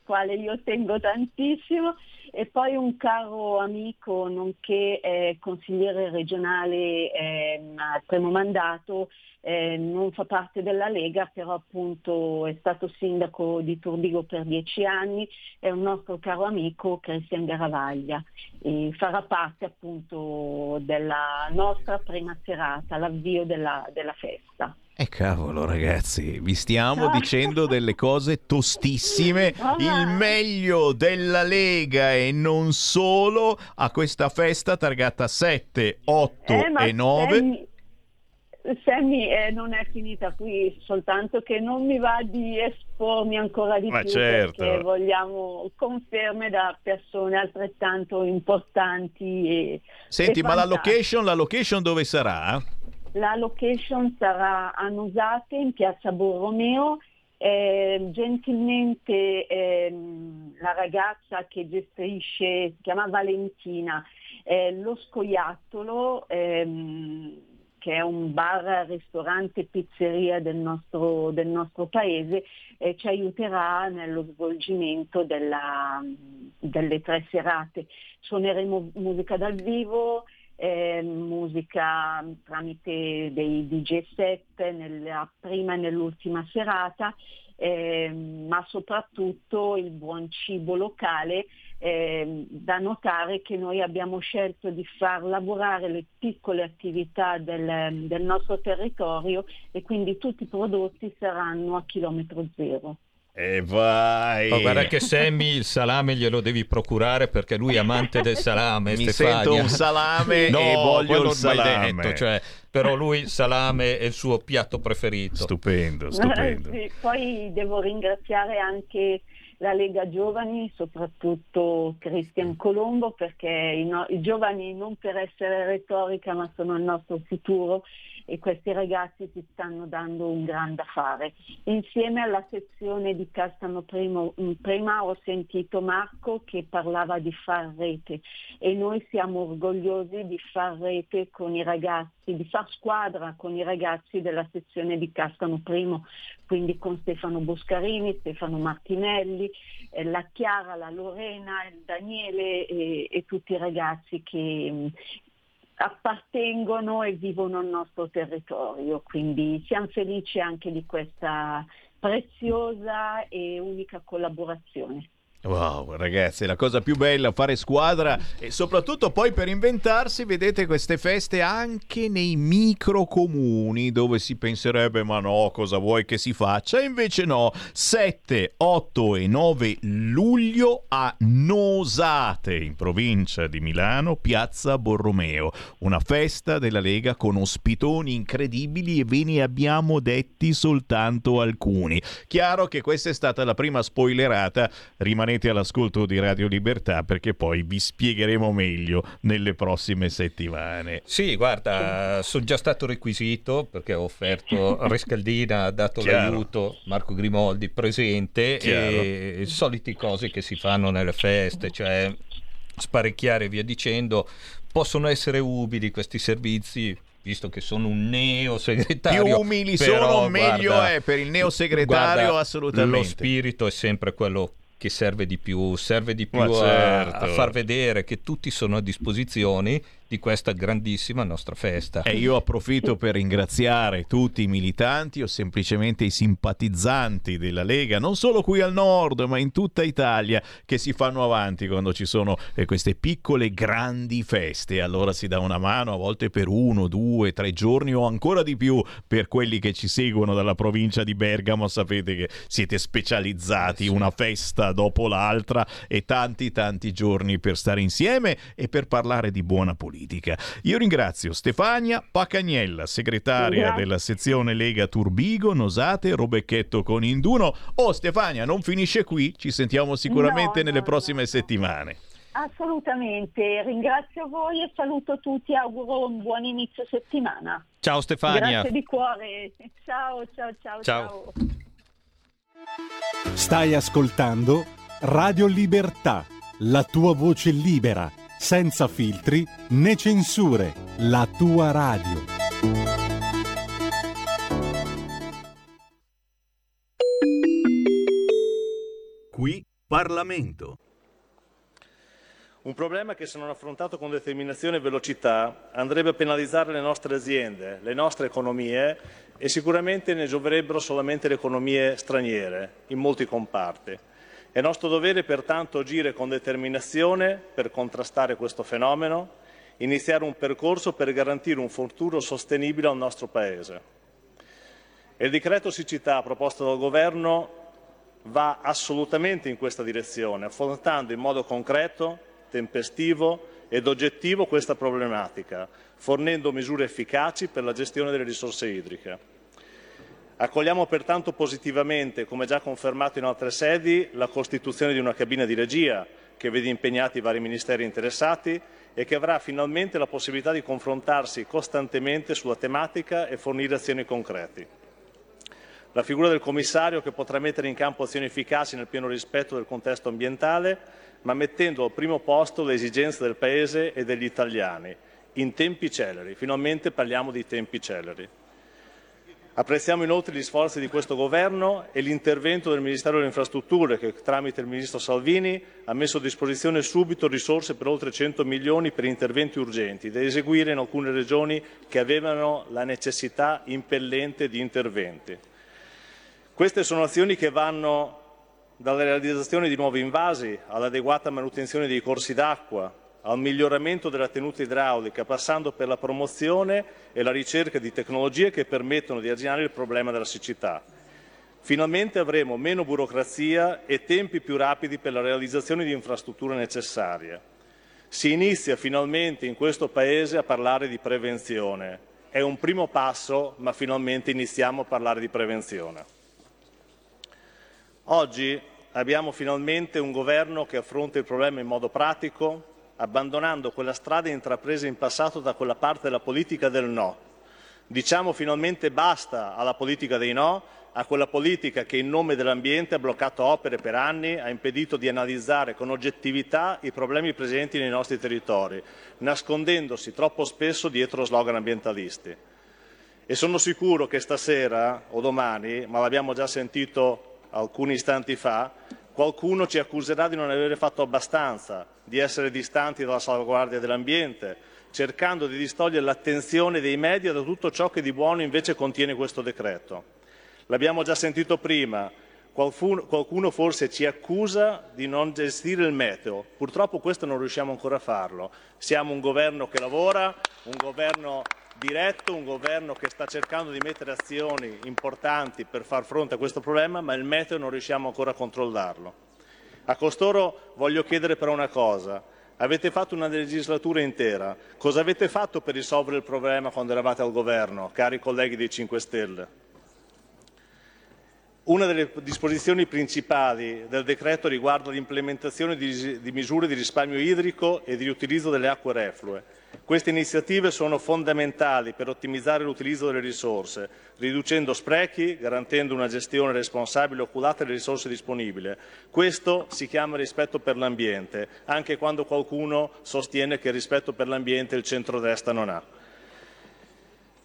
quale io tengo tantissimo, e poi un caro amico, nonché eh, consigliere regionale eh, al primo mandato, eh, non fa parte della Lega, però appunto è stato sindaco di Turbigo per dieci anni, è un nostro caro amico Cristian Garavaglia e farà parte appunto della nostra prima serata, l'avvio della, della festa. E eh cavolo ragazzi, vi stiamo dicendo delle cose tostissime, il meglio della Lega e non solo a questa festa targata 7, 8 eh, e 9. Sammy, Sammy eh, non è finita qui, soltanto che non mi va di espormi ancora di ma più certo. perché vogliamo conferme da persone altrettanto importanti. E, Senti, e ma la location, la location dove sarà? La location sarà a Nosate in piazza Borromeo. Eh, gentilmente ehm, la ragazza che gestisce, si chiama Valentina, eh, lo scoiattolo, ehm, che è un bar, ristorante, pizzeria del nostro, del nostro paese, eh, ci aiuterà nello svolgimento della, delle tre serate. Suoneremo musica dal vivo, eh, musica tramite dei DJ set nella prima e nell'ultima serata, eh, ma soprattutto il buon cibo locale. Eh, da notare che noi abbiamo scelto di far lavorare le piccole attività del, del nostro territorio e quindi tutti i prodotti saranno a chilometro zero. E vai! Oh, guarda che Sammy il salame glielo devi procurare perché lui è amante del salame. Mi Stefania. sento un salame no, e voglio il salame. Detto, cioè, però lui salame è il suo piatto preferito. Stupendo, stupendo. sì, poi devo ringraziare anche la Lega Giovani, soprattutto Cristian Colombo, perché i, no- i giovani non per essere retorica ma sono il nostro futuro e questi ragazzi si stanno dando un gran da fare. Insieme alla sezione di Castano Primo, prima ho sentito Marco che parlava di far rete e noi siamo orgogliosi di far rete con i ragazzi, di far squadra con i ragazzi della sezione di Castano Primo, quindi con Stefano Boscarini, Stefano Martinelli, eh, la Chiara, la Lorena, il Daniele e, e tutti i ragazzi che, appartengono e vivono al nostro territorio, quindi siamo felici anche di questa preziosa e unica collaborazione. Wow, ragazzi, la cosa più bella fare squadra e soprattutto poi per inventarsi, vedete queste feste anche nei micro comuni dove si penserebbe ma no, cosa vuoi che si faccia? E invece no, 7, 8 e 9 luglio a Nosate in provincia di Milano, Piazza Borromeo, una festa della Lega con ospitoni incredibili e ve ne abbiamo detti soltanto alcuni. Chiaro che questa è stata la prima spoilerata, rimanete all'ascolto di Radio Libertà perché poi vi spiegheremo meglio nelle prossime settimane. Sì, guarda, sono già stato requisito perché ho offerto Rescaldina, ha dato Chiaro. l'aiuto, Marco Grimoldi presente Chiaro. e soliti cose che si fanno nelle feste, cioè sparecchiare e via dicendo, possono essere ubili questi servizi visto che sono un neo segretario Più umili sono, meglio è per il neo segretario, assolutamente. Lo spirito è sempre quello che serve di più, serve di più a, certo. a far vedere che tutti sono a disposizione di questa grandissima nostra festa. E io approfitto per ringraziare tutti i militanti o semplicemente i simpatizzanti della Lega, non solo qui al nord, ma in tutta Italia, che si fanno avanti quando ci sono eh, queste piccole grandi feste. Allora si dà una mano a volte per uno, due, tre giorni o ancora di più per quelli che ci seguono dalla provincia di Bergamo. Sapete che siete specializzati, una festa dopo l'altra e tanti tanti giorni per stare insieme e per parlare di buona politica. Io ringrazio Stefania Pacagnella, segretaria Grazie. della sezione Lega Turbigo, Nosate, Robecchetto con Induno. Oh Stefania, non finisce qui, ci sentiamo sicuramente No, nelle no, prossime settimane. Assolutamente, ringrazio voi e saluto tutti, auguro un buon inizio settimana. Ciao Stefania. Grazie di cuore, ciao ciao ciao. Ciao. Stai ascoltando Radio Libertà, la tua voce libera, senza filtri né censure, la tua radio. Qui Parlamento. Un problema che se non affrontato con determinazione e velocità andrebbe a penalizzare le nostre aziende, le nostre economie e sicuramente ne gioverebbero solamente le economie straniere in molti comparti. È nostro dovere pertanto agire con determinazione per contrastare questo fenomeno, iniziare un percorso per garantire un futuro sostenibile al nostro Paese. Il decreto siccità proposto dal Governo va assolutamente in questa direzione, affrontando in modo concreto, tempestivo ed oggettivo questa problematica, fornendo misure efficaci per la gestione delle risorse idriche. Accogliamo pertanto positivamente, come già confermato in altre sedi, la costituzione di una cabina di regia che vede impegnati i vari ministeri interessati e che avrà finalmente la possibilità di confrontarsi costantemente sulla tematica e fornire azioni concrete. La figura del commissario che potrà mettere in campo azioni efficaci nel pieno rispetto del contesto ambientale, ma mettendo al primo posto le esigenze del Paese e degli italiani, in tempi celeri. Finalmente parliamo di tempi celeri. Apprezziamo inoltre gli sforzi di questo Governo e l'intervento del Ministero delle Infrastrutture che tramite il Ministro Salvini ha messo a disposizione subito risorse per oltre 100 milioni per interventi urgenti da eseguire in alcune regioni che avevano la necessità impellente di interventi. Queste sono azioni che vanno dalla realizzazione di nuovi invasi all'adeguata manutenzione dei corsi d'acqua, al miglioramento della tenuta idraulica, passando per la promozione e la ricerca di tecnologie che permettono di arginare il problema della siccità. Finalmente avremo meno burocrazia e tempi più rapidi per la realizzazione di infrastrutture necessarie. Si inizia finalmente in questo Paese a parlare di prevenzione. È un primo passo, ma finalmente iniziamo a parlare di prevenzione. Oggi abbiamo finalmente un governo che affronta il problema in modo pratico, abbandonando quella strada intrapresa in passato da quella parte della politica del no. Diciamo finalmente basta alla politica dei no, a quella politica che in nome dell'ambiente ha bloccato opere per anni, ha impedito di analizzare con oggettività i problemi presenti nei nostri territori, nascondendosi troppo spesso dietro slogan ambientalisti. E sono sicuro che stasera o domani, ma l'abbiamo già sentito alcuni istanti fa, qualcuno ci accuserà di non avere fatto abbastanza, di essere distanti dalla salvaguardia dell'ambiente, cercando di distogliere l'attenzione dei media da tutto ciò che di buono invece contiene questo decreto. L'abbiamo già sentito prima, qualcuno, forse ci accusa di non gestire il meteo, purtroppo questo non riusciamo ancora a farlo. Siamo un governo che lavora, un governo diretto, un governo che sta cercando di mettere azioni importanti per far fronte a questo problema, ma il meteo non riusciamo ancora a controllarlo. A costoro voglio chiedere però una cosa. Avete fatto una legislatura intera. Cosa avete fatto per risolvere il problema quando eravate al governo, cari colleghi dei 5 Stelle? Una delle disposizioni principali del decreto riguarda l'implementazione di, misure di risparmio idrico e di riutilizzo delle acque reflue. Queste iniziative sono fondamentali per ottimizzare l'utilizzo delle risorse, riducendo sprechi, garantendo una gestione responsabile e oculata delle risorse disponibili. Questo si chiama rispetto per l'ambiente, anche quando qualcuno sostiene che il rispetto per l'ambiente il centrodestra non ha.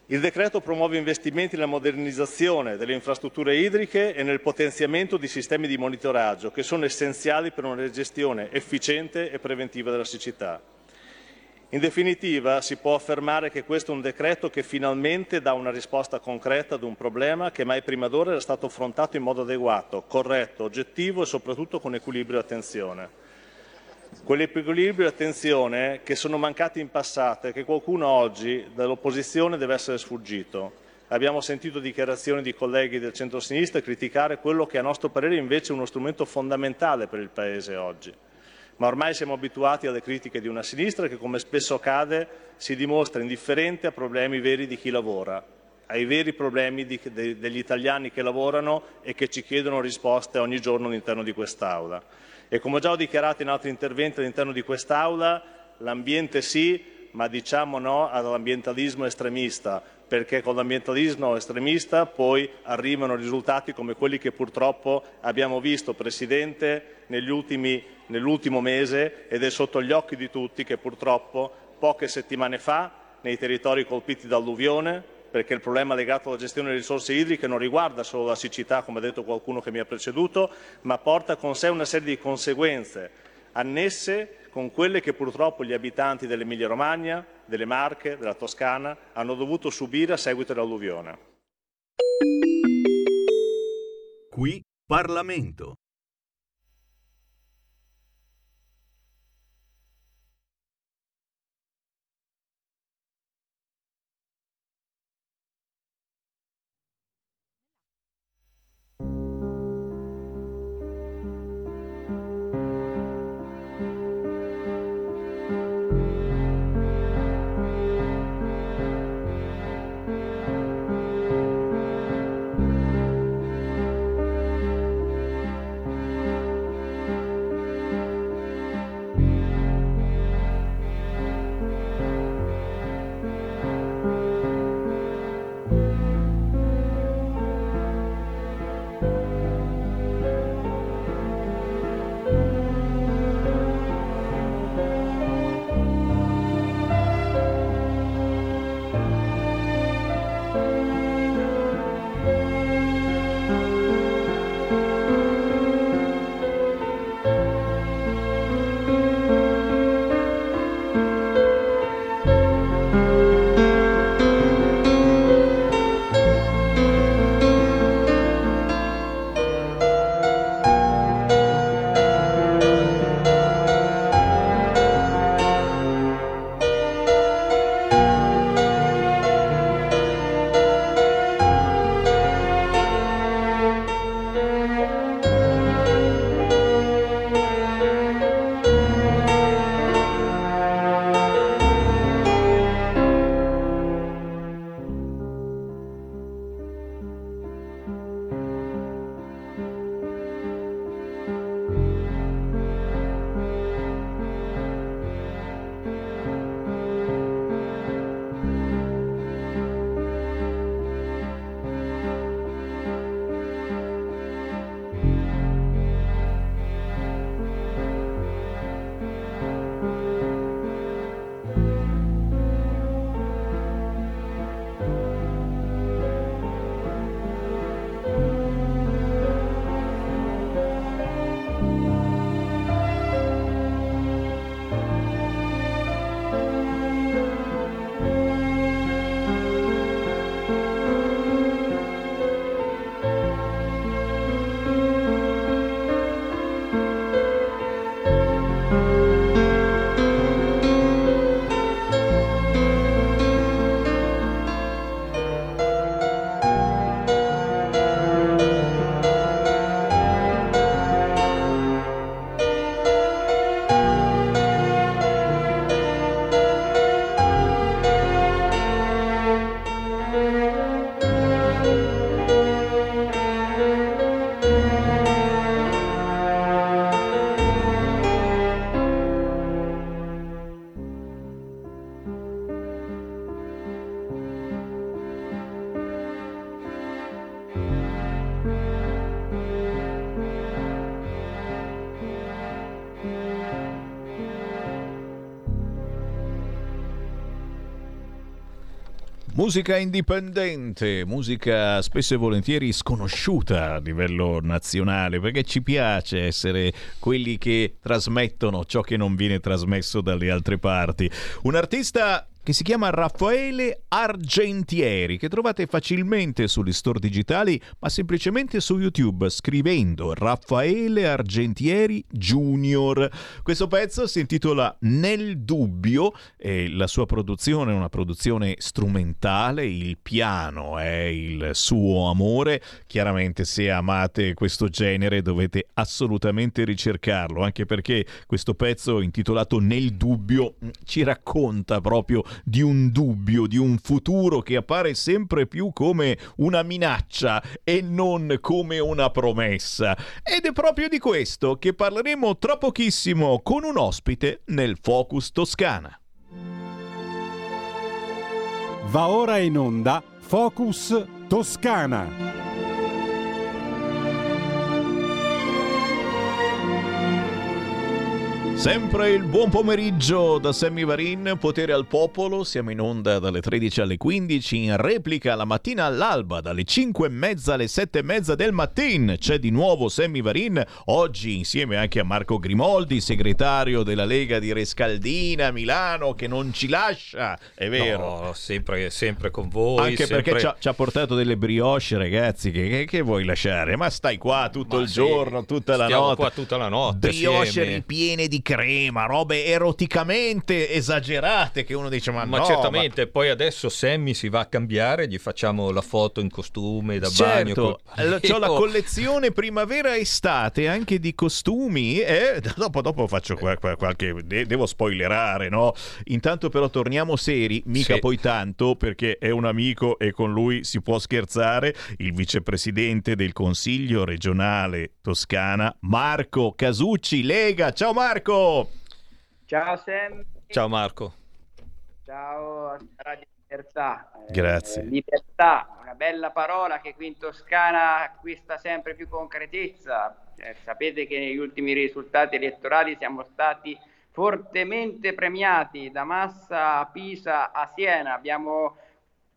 Il decreto promuove investimenti nella modernizzazione delle infrastrutture idriche e nel potenziamento di sistemi di monitoraggio che sono essenziali per una gestione efficiente e preventiva della siccità. In definitiva, si può affermare che questo è un decreto che finalmente dà una risposta concreta ad un problema che mai prima d'ora era stato affrontato in modo adeguato, corretto, oggettivo e soprattutto con equilibrio e attenzione. Quell'equilibrio e attenzione che sono mancati in passato e che qualcuno oggi dall'opposizione deve essere sfuggito. Abbiamo sentito dichiarazioni di colleghi del centro-sinistra criticare quello che a nostro parere invece è uno strumento fondamentale per il Paese oggi. Ma ormai siamo abituati alle critiche di una sinistra che, come spesso accade, si dimostra indifferente a problemi veri di chi lavora, ai veri problemi di, de, degli italiani che lavorano e che ci chiedono risposte ogni giorno all'interno di quest'Aula. E come ho già dichiarato in altri interventi all'interno di quest'Aula, l'ambiente sì, ma diciamo no all'ambientalismo estremista, perché con l'ambientalismo estremista poi arrivano risultati come quelli che purtroppo abbiamo visto, Presidente, ultimi, nell'ultimo mese ed è sotto gli occhi di tutti che purtroppo poche settimane fa nei territori colpiti da alluvione, perché il problema legato alla gestione delle risorse idriche non riguarda solo la siccità, come ha detto qualcuno che mi ha preceduto, ma porta con sé una serie di conseguenze annesse con quelle che purtroppo gli abitanti dell'Emilia Romagna, delle Marche, della Toscana hanno dovuto subire a seguito dell'alluvione. Qui Parlamento. Musica indipendente, musica spesso e volentieri sconosciuta a livello nazionale, perché ci piace essere quelli che trasmettono ciò che non viene trasmesso dalle altre parti. Un artista che si chiama Raffaele Argentieri, che trovate facilmente sugli store digitali, ma semplicemente su YouTube scrivendo Raffaele Argentieri Junior. Questo pezzo si intitola Nel dubbio e la sua produzione è una produzione strumentale, il piano è il suo amore. Chiaramente se amate questo genere dovete assolutamente ricercarlo, anche perché questo pezzo intitolato Nel dubbio ci racconta proprio di un dubbio, di un futuro che appare sempre più come una minaccia e non come una promessa. Ed è proprio di questo che parleremo tra pochissimo con un ospite nel Focus Toscana. Va ora in onda Focus Toscana. Sempre il buon pomeriggio da Sammy Varin, Potere al Popolo, siamo in onda dalle 13 alle 15, in replica la mattina all'alba, dalle 5 e mezza alle 7 e mezza del mattino. C'è di nuovo Sammy Varin, oggi insieme anche a Marco Grimoldi, segretario della Lega di Rescaldina, Milano, che non ci lascia, è vero. No, sempre, sempre con voi. Anche sempre... perché ci ha, ci ha, portato delle brioche, ragazzi, che, che, che, vuoi lasciare? Ma stai qua tutto Ma il sì, giorno, tutta la notte. qua tutta la notte. Brioche ripiene di crema, robe eroticamente esagerate che uno dice ma, Ma no, certamente, poi adesso Sammy si va a cambiare, gli facciamo la foto in costume da certo, bagno. Ho la collezione primavera-estate anche di costumi e dopo, dopo faccio qualche... devo spoilerare, no? Intanto però torniamo seri, mica Sì. poi tanto perché è un amico e con lui si può scherzare, il vicepresidente del Consiglio regionale Toscana, Marco Casucci, Lega. Ciao Marco! Ciao Sam, Ciao Marco. ciao Radio Libertà. Eh, Grazie. libertà, una bella parola che qui in Toscana acquista sempre più concretezza. Eh, sapete che negli ultimi risultati elettorali siamo stati fortemente premiati da Massa a Pisa a Siena. Abbiamo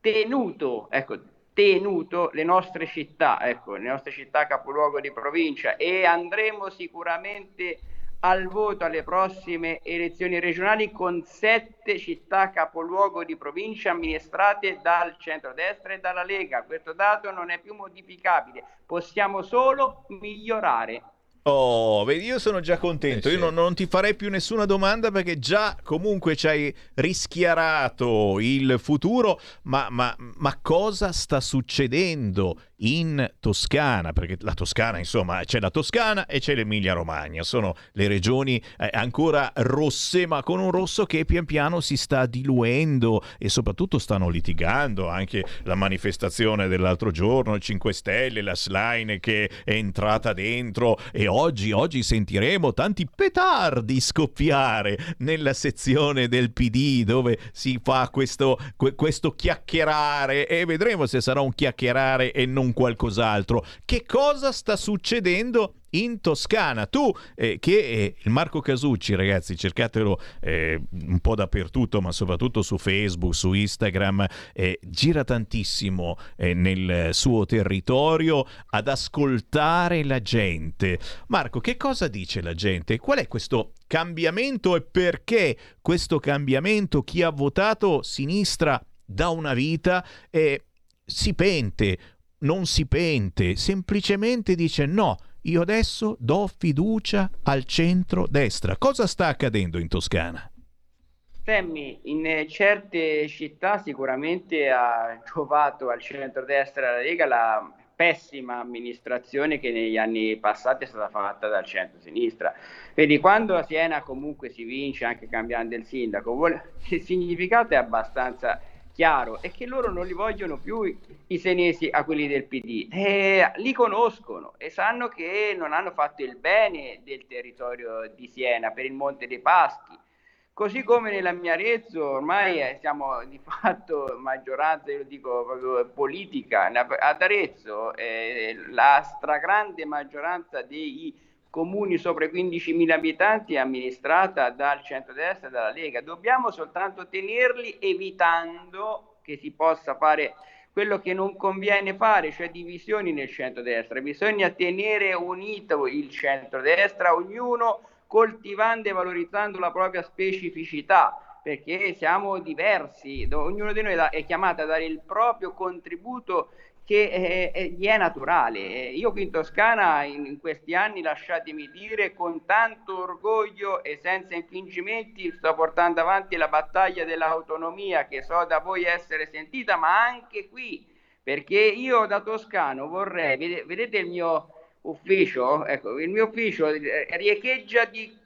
tenuto, ecco, tenuto le nostre città, ecco, le nostre città capoluogo di provincia e andremo sicuramente al voto alle prossime elezioni regionali con sette città capoluogo di provincia amministrate dal centrodestra e dalla Lega. Questo dato non è più modificabile, possiamo solo migliorare. Oh, vedi, io sono già contento. Eh, Io sì. non, non ti farei più nessuna domanda perché già comunque ci hai rischiarato il futuro. Ma, ma- ma cosa sta succedendo in Toscana? Perché la Toscana, insomma, c'è la Toscana e c'è l'Emilia Romagna. Sono le regioni eh, ancora rosse, ma con un rosso che pian piano si sta diluendo e soprattutto stanno litigando. Anche la manifestazione dell'altro giorno, il 5 Stelle, la Slime che è entrata dentro e oggi, oggi sentiremo tanti petardi scoppiare nella sezione del PD dove si fa questo, que- questo chiacchierare e vedremo se sarà un chiacchierare e non qualcos'altro. Che cosa sta succedendo? In Toscana, tu eh, che eh, Marco Casucci, ragazzi, cercatelo eh, un po' dappertutto, ma soprattutto su Facebook, su Instagram, eh, gira tantissimo eh, nel suo territorio ad ascoltare la gente. Marco, che cosa dice la gente? Qual è questo cambiamento e perché questo cambiamento? Chi ha votato sinistra da una vita eh, si pente, non si pente, semplicemente dice no. Io adesso do fiducia al centro-destra. Cosa sta accadendo in Toscana? Sammy, in eh, certe città sicuramente ha giovato al centro-destra della Lega la pessima amministrazione che negli anni passati è stata fatta dal centro-sinistra. Vedi, quando a Siena comunque si vince anche cambiando il sindaco, vuole- il significato è abbastanza chiaro, è che loro non li vogliono più i- senesi a quelli del PD, Eh, li conoscono e sanno che non hanno fatto il bene del territorio di Siena per il Monte dei Paschi. Così come nella mia Arezzo ormai eh, siamo di fatto maggioranza, io dico proprio politica, ad Arezzo eh, la stragrande maggioranza dei comuni sopra i 15.000 abitanti amministrata dal centrodestra e dalla Lega. Dobbiamo soltanto tenerli evitando che si possa fare quello che non conviene fare, cioè divisioni nel centrodestra. Bisogna tenere unito il centrodestra, ognuno coltivando e valorizzando la propria specificità, perché siamo diversi, ognuno di noi è chiamato a dare il proprio contributo che è, è, gli è naturale. Io qui in Toscana in, questi anni, lasciatemi dire, con tanto orgoglio e senza infingimenti sto portando avanti la battaglia dell'autonomia che so da voi essere sentita, ma anche qui, perché io da toscano vorrei, vedete il mio ufficio, ecco, il mio ufficio riecheggia di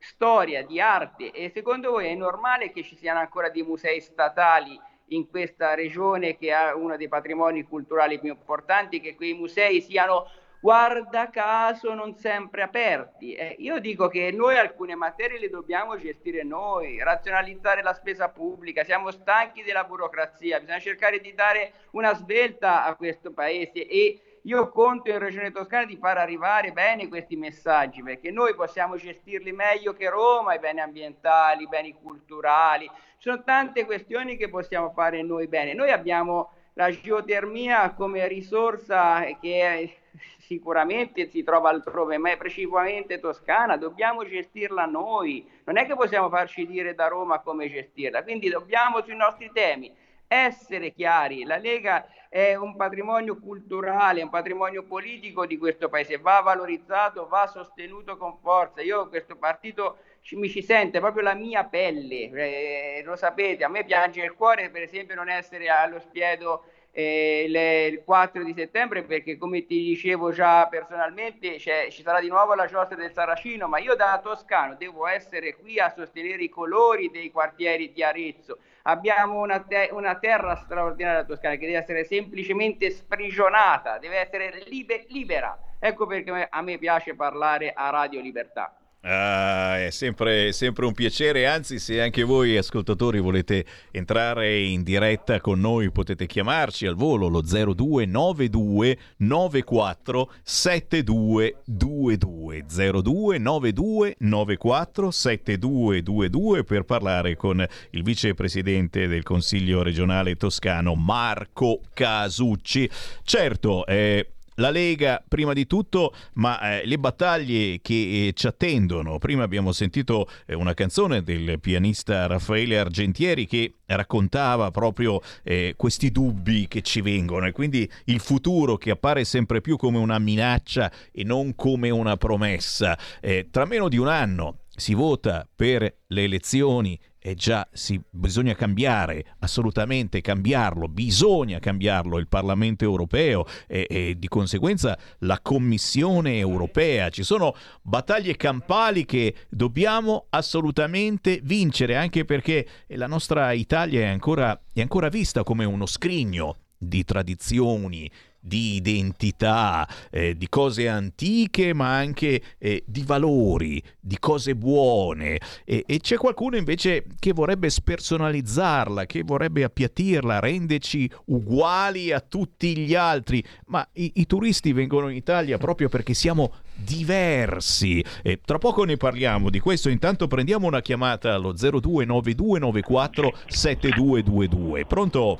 storia, di arte e secondo voi è normale che ci siano ancora dei musei statali in questa regione che ha uno dei patrimoni culturali più importanti, che quei musei siano guarda caso non sempre aperti. Eh, io dico che noi alcune materie le dobbiamo gestire noi, razionalizzare la spesa pubblica, siamo stanchi della burocrazia, bisogna cercare di dare una svelta a questo paese e io conto in Regione Toscana di far arrivare bene questi messaggi perché noi possiamo gestirli meglio che Roma, i beni ambientali, i beni culturali. Ci sono tante questioni che possiamo fare noi bene. Noi abbiamo la geotermia come risorsa che sicuramente si trova altrove, ma è principalmente toscana, dobbiamo gestirla noi. Non è che possiamo farci dire da Roma come gestirla, quindi dobbiamo sui nostri temi essere chiari. La Lega è un patrimonio culturale, un patrimonio politico di questo paese, va valorizzato, va sostenuto con forza. Io questo partito ci, mi ci sente proprio la mia pelle, eh, lo sapete, a me piange il cuore per esempio non essere allo spiedo eh, le, il 4 di settembre perché come ti dicevo già personalmente ci sarà di nuovo la giostra del Saracino, ma io da toscano devo essere qui a sostenere i colori dei quartieri di Arezzo abbiamo una, te- una terra straordinaria Toscana che deve essere semplicemente sprigionata, deve essere libe- libera. Ecco perché a me piace parlare a Radio Libertà. Ah, è sempre, sempre, un piacere, anzi se anche voi ascoltatori volete entrare in diretta con noi potete chiamarci al volo lo 0292 94 7222 0292 94 7222 per parlare con il vicepresidente del Consiglio regionale toscano Marco Casucci. Certo, eh, la Lega prima di tutto, ma eh, le battaglie che eh, ci attendono. Prima abbiamo sentito eh, una canzone del pianista Raffaele Argentieri che raccontava proprio eh, questi dubbi che ci vengono e quindi il futuro che appare sempre più come una minaccia e non come una promessa. Eh, tra meno di un anno si vota per le elezioni e già si, bisogna cambiare, assolutamente cambiarlo, bisogna cambiarlo il Parlamento europeo e, e, di conseguenza la Commissione europea. Ci sono battaglie campali che dobbiamo assolutamente vincere, anche perché la nostra Italia è ancora, è ancora vista come uno scrigno di tradizioni, di identità, eh, di cose antiche, ma anche eh, di valori, di cose buone. E, e, c'è qualcuno invece che vorrebbe spersonalizzarla, che vorrebbe appiattirla, renderci uguali a tutti gli altri. Ma i, i turisti vengono in Italia proprio perché siamo diversi. E tra poco ne parliamo di questo. Intanto prendiamo una chiamata allo 029294 7222. Pronto?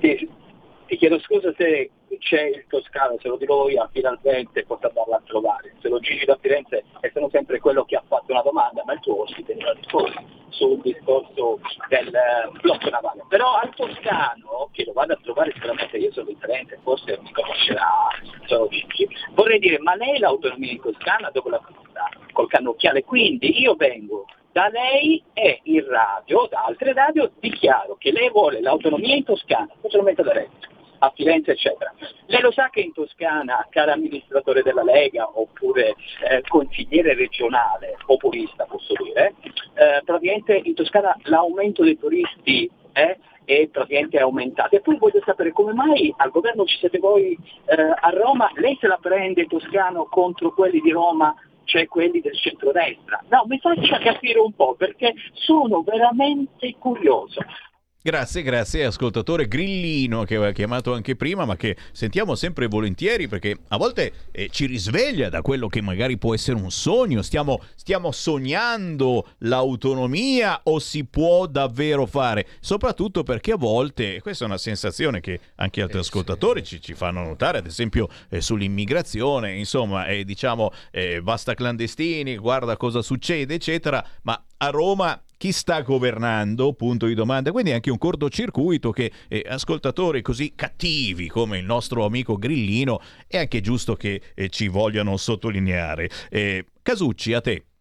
Sì ti chiedo scusa se c'è il Toscano, se lo dirò io finalmente posso andarla a trovare. Se lo giri da Firenze e sono sempre quello che ha fatto una domanda, ma il tuo ospite non la risponde sul discorso del eh, blocco navale. Però al Toscano, che lo vado a trovare sicuramente io sono di Firenze, forse mi conoscerà, sono Gigi, vorrei dire, ma lei l'autonomia in Toscana dove l'ha vista? Col cannocchiale, quindi io vengo da lei e in radio, da altre radio, dichiaro che lei vuole l'autonomia in Toscana, metto da lei a Firenze, eccetera. Lei lo sa che in Toscana, caro amministratore della Lega, oppure eh, consigliere regionale, populista posso dire, eh, praticamente in Toscana l'aumento dei turisti è è praticamente aumentato. E poi voglio sapere come mai al governo ci siete voi eh, a Roma, lei se la prende toscano contro quelli di Roma cioè quelli del centrodestra. No, mi faccia capire un po' perché sono veramente curioso. Grazie, grazie ascoltatore Grillino che aveva chiamato anche prima, ma che sentiamo sempre volentieri perché a volte eh, ci risveglia da quello che magari può essere un sogno. Stiamo, stiamo, sognando l'autonomia o si può davvero fare? Soprattutto perché a volte, questa è una sensazione che anche altri eh, ascoltatori ci, ci, fanno notare, ad esempio eh, sull'immigrazione, insomma, diciamo eh, basta clandestini, guarda cosa succede, eccetera, ma a Roma chi sta governando, punto di domanda, quindi anche un cortocircuito che eh, ascoltatori così cattivi come il nostro amico Grillino è anche giusto che eh, ci vogliano sottolineare. Eh, Casucci, a te.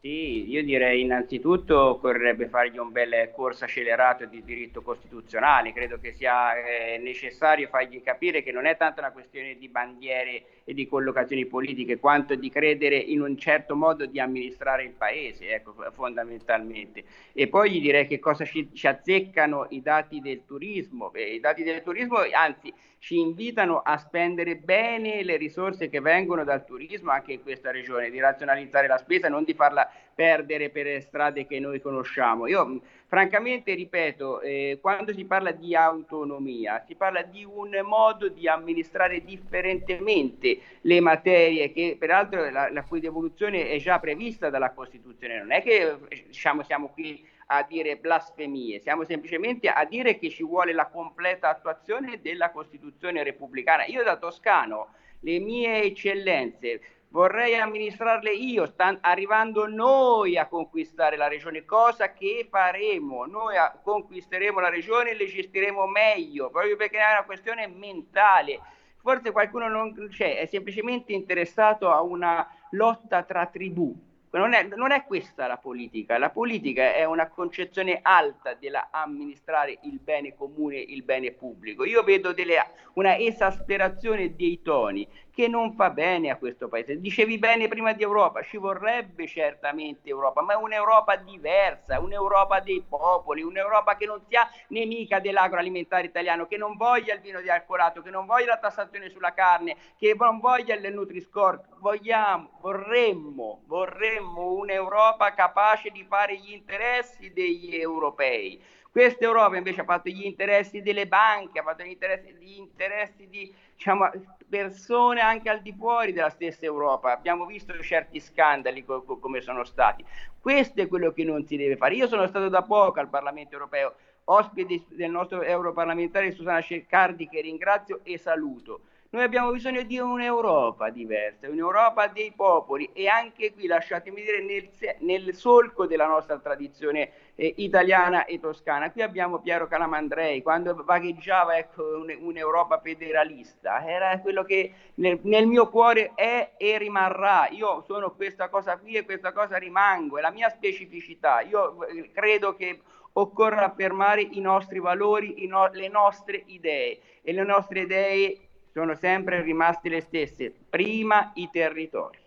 Sì, io direi innanzitutto occorrerebbe fargli un bel corso accelerato di diritto costituzionale, credo che sia eh, necessario fargli capire che non è tanto una questione di bandiere e di collocazioni politiche quanto di credere in un certo modo di amministrare il paese, ecco, fondamentalmente. E poi gli direi che cosa ci, ci azzeccano i dati del turismo, Beh, i dati del turismo anzi ci invitano a spendere bene le risorse che vengono dal turismo anche in questa regione, di razionalizzare la spesa, non di farla perdere per strade che noi conosciamo. Io francamente ripeto, eh, quando si parla di autonomia, si parla di un modo di amministrare differentemente le materie che peraltro la, la cui devoluzione è già prevista dalla Costituzione, non è che diciamo, siamo qui a dire blasfemie, siamo semplicemente a dire che ci vuole la completa attuazione della Costituzione repubblicana. Io da toscano, le mie eccellenze, vorrei amministrarle io, stan- arrivando noi a conquistare la regione, cosa che faremo, noi a- conquisteremo la regione e le gestiremo meglio, proprio perché è una questione mentale. Forse qualcuno non c'è, è semplicemente interessato a una lotta tra tribù, non è, non è, questa la politica, la politica è una concezione alta dell'amministrare il bene comune, il bene pubblico. Io vedo delle, una esasperazione dei toni che non fa bene a questo paese. Dicevi bene prima di Europa, ci vorrebbe certamente Europa, ma un'Europa diversa, un'Europa dei popoli, un'Europa che non sia nemica dell'agroalimentare italiano, che non voglia il vino di alcolato, che non voglia la tassazione sulla carne, che non voglia il Nutri-Score. Vogliamo, vorremmo, vorremmo un'Europa capace di fare gli interessi degli europei. Questa Europa invece ha fatto gli interessi delle banche, ha fatto gli interessi, gli interessi di diciamo, persone anche al di fuori della stessa Europa. Abbiamo visto certi scandali co- co- come sono stati. Questo è quello che non si deve fare. Io sono stato da poco al Parlamento europeo, ospite del nostro europarlamentare Susana Cercardi che ringrazio e saluto. Noi abbiamo bisogno di un'Europa diversa, un'Europa dei popoli e anche qui, lasciatemi dire, nel, nel solco della nostra tradizione eh, italiana e toscana. Qui abbiamo Piero Calamandrei, quando vagheggiava ecco, un, un'Europa federalista, era quello che nel, nel, mio cuore è e rimarrà. Io sono questa cosa qui e questa cosa rimango, è la mia specificità. Io eh, credo che occorra affermare i nostri valori, i no, le nostre idee e le nostre idee sono sempre rimaste le stesse. Prima i territori.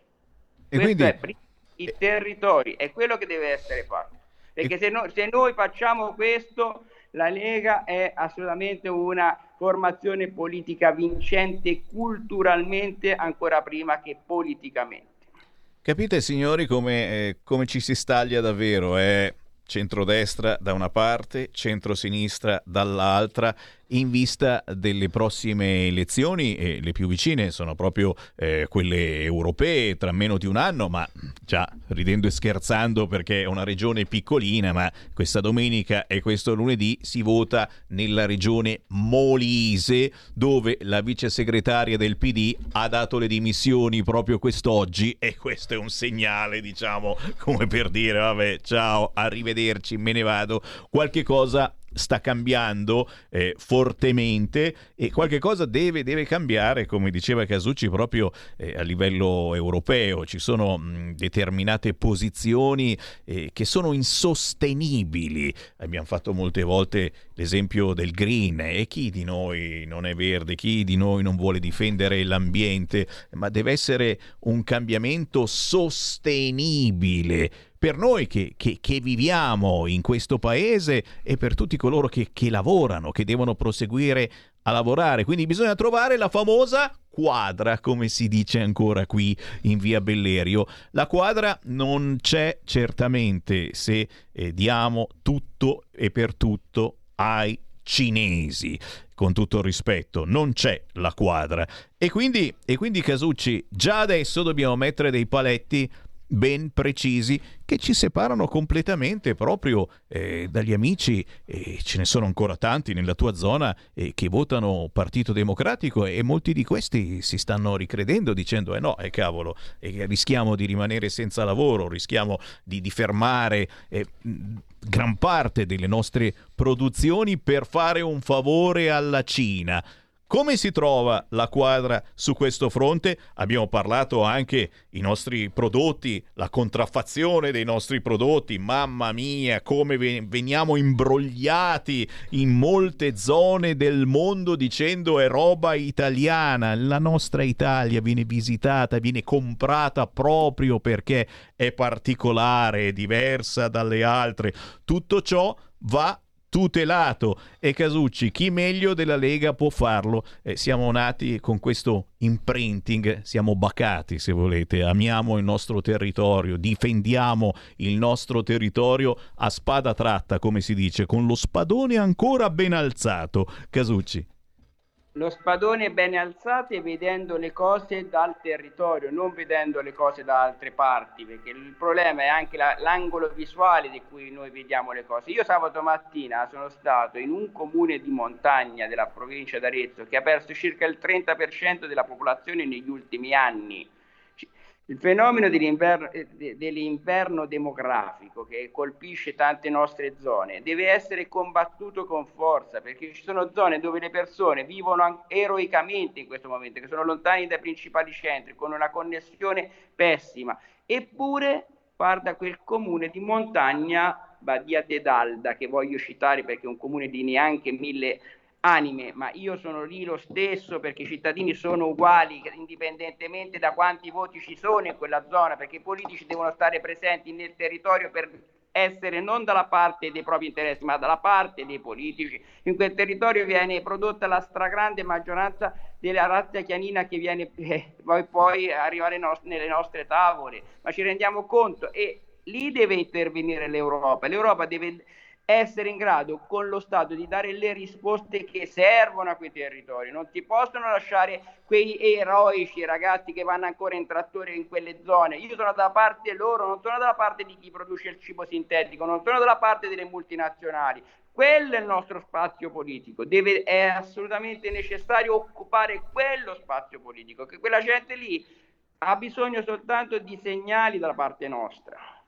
E Questo quindi... è prima i territori, è quello che deve essere fatto. Perché e... se, no, se noi facciamo questo, la Lega è assolutamente una formazione politica vincente culturalmente ancora prima che politicamente. Capite signori come, eh, come ci si staglia davvero? È centrodestra da una parte, centrosinistra dall'altra in vista delle prossime elezioni, e le più vicine sono proprio eh, quelle europee tra meno di un anno, ma già ridendo e scherzando perché è una regione piccolina, ma questa domenica e questo lunedì si vota nella regione Molise, dove la vice segretaria del PD ha dato le dimissioni proprio quest'oggi e questo è un segnale, diciamo, come per dire, vabbè, ciao, arrivederci, me ne vado, qualche cosa sta cambiando eh, fortemente e qualche cosa deve, deve, cambiare, come diceva Casucci, proprio eh, a livello europeo. Ci sono mh, determinate posizioni eh, che sono insostenibili. Abbiamo fatto molte volte l'esempio del green e chi di noi non è verde, chi di noi non vuole difendere l'ambiente, ma deve essere un cambiamento sostenibile per noi che, che, che, viviamo in questo paese e per tutti coloro che, che lavorano, che devono proseguire a lavorare. Quindi bisogna trovare la famosa quadra, come si dice ancora qui in via Bellerio. La quadra non c'è certamente se eh, diamo tutto e per tutto ai cinesi. Con tutto il rispetto, non c'è la quadra. E quindi, e quindi Casucci, già adesso dobbiamo mettere dei paletti ben precisi che ci separano completamente proprio eh, dagli amici, e ce ne sono ancora tanti nella tua zona eh, che votano Partito Democratico e molti di questi si stanno ricredendo dicendo eh no, eh cavolo, eh, rischiamo di rimanere senza lavoro, rischiamo di, di fermare eh, gran parte delle nostre produzioni per fare un favore alla Cina. Come si trova la quadra su questo fronte? Abbiamo parlato anche i nostri prodotti, la contraffazione dei nostri prodotti, mamma mia, come veniamo imbrogliati in molte zone del mondo dicendo è roba italiana. La nostra Italia viene visitata, viene comprata proprio perché è particolare, è diversa dalle altre. Tutto ciò va tutelato. E Casucci chi meglio della Lega può farlo? Eh, siamo nati con questo imprinting siamo bacati se volete. Amiamo il nostro territorio difendiamo il nostro territorio a spada tratta come si dice con lo spadone ancora ben alzato. Casucci lo spadone bene alzato e vedendo le cose dal territorio, non vedendo le cose da altre parti, perché il problema è anche la, l'angolo visuale di cui noi vediamo le cose. Io sabato mattina sono stato in un comune di montagna della provincia d'Arezzo che ha perso circa il 30% della popolazione negli ultimi anni il fenomeno dell'inverno, eh, dell'inverno, demografico che colpisce tante nostre zone deve essere combattuto con forza perché ci sono zone dove le persone vivono eroicamente in questo momento, che sono lontani dai principali centri, con una connessione pessima. Eppure, guarda quel comune di montagna, Badia Tedalda, che voglio citare perché è un comune di neanche mille anime, ma io sono lì lo stesso perché i cittadini sono uguali indipendentemente da quanti voti ci sono in quella zona, perché i politici devono stare presenti nel territorio per essere non dalla parte dei propri interessi, ma dalla parte dei politici. In quel territorio viene prodotta la stragrande maggioranza della razza chianina che viene eh, poi, poi arrivare no- nelle nostre tavole, ma ci rendiamo conto e lì deve intervenire l'Europa. L'Europa deve essere in grado con lo Stato di dare le risposte che servono a quei territori. Non ti possono lasciare quei eroici ragazzi che vanno ancora in trattore in quelle zone. Io sono dalla parte loro, non sono dalla parte di chi produce il cibo sintetico, non sono dalla parte delle multinazionali. Quello è il nostro spazio politico, Deve, è assolutamente necessario occupare quello spazio politico, che quella gente lì ha bisogno soltanto di segnali dalla parte nostra.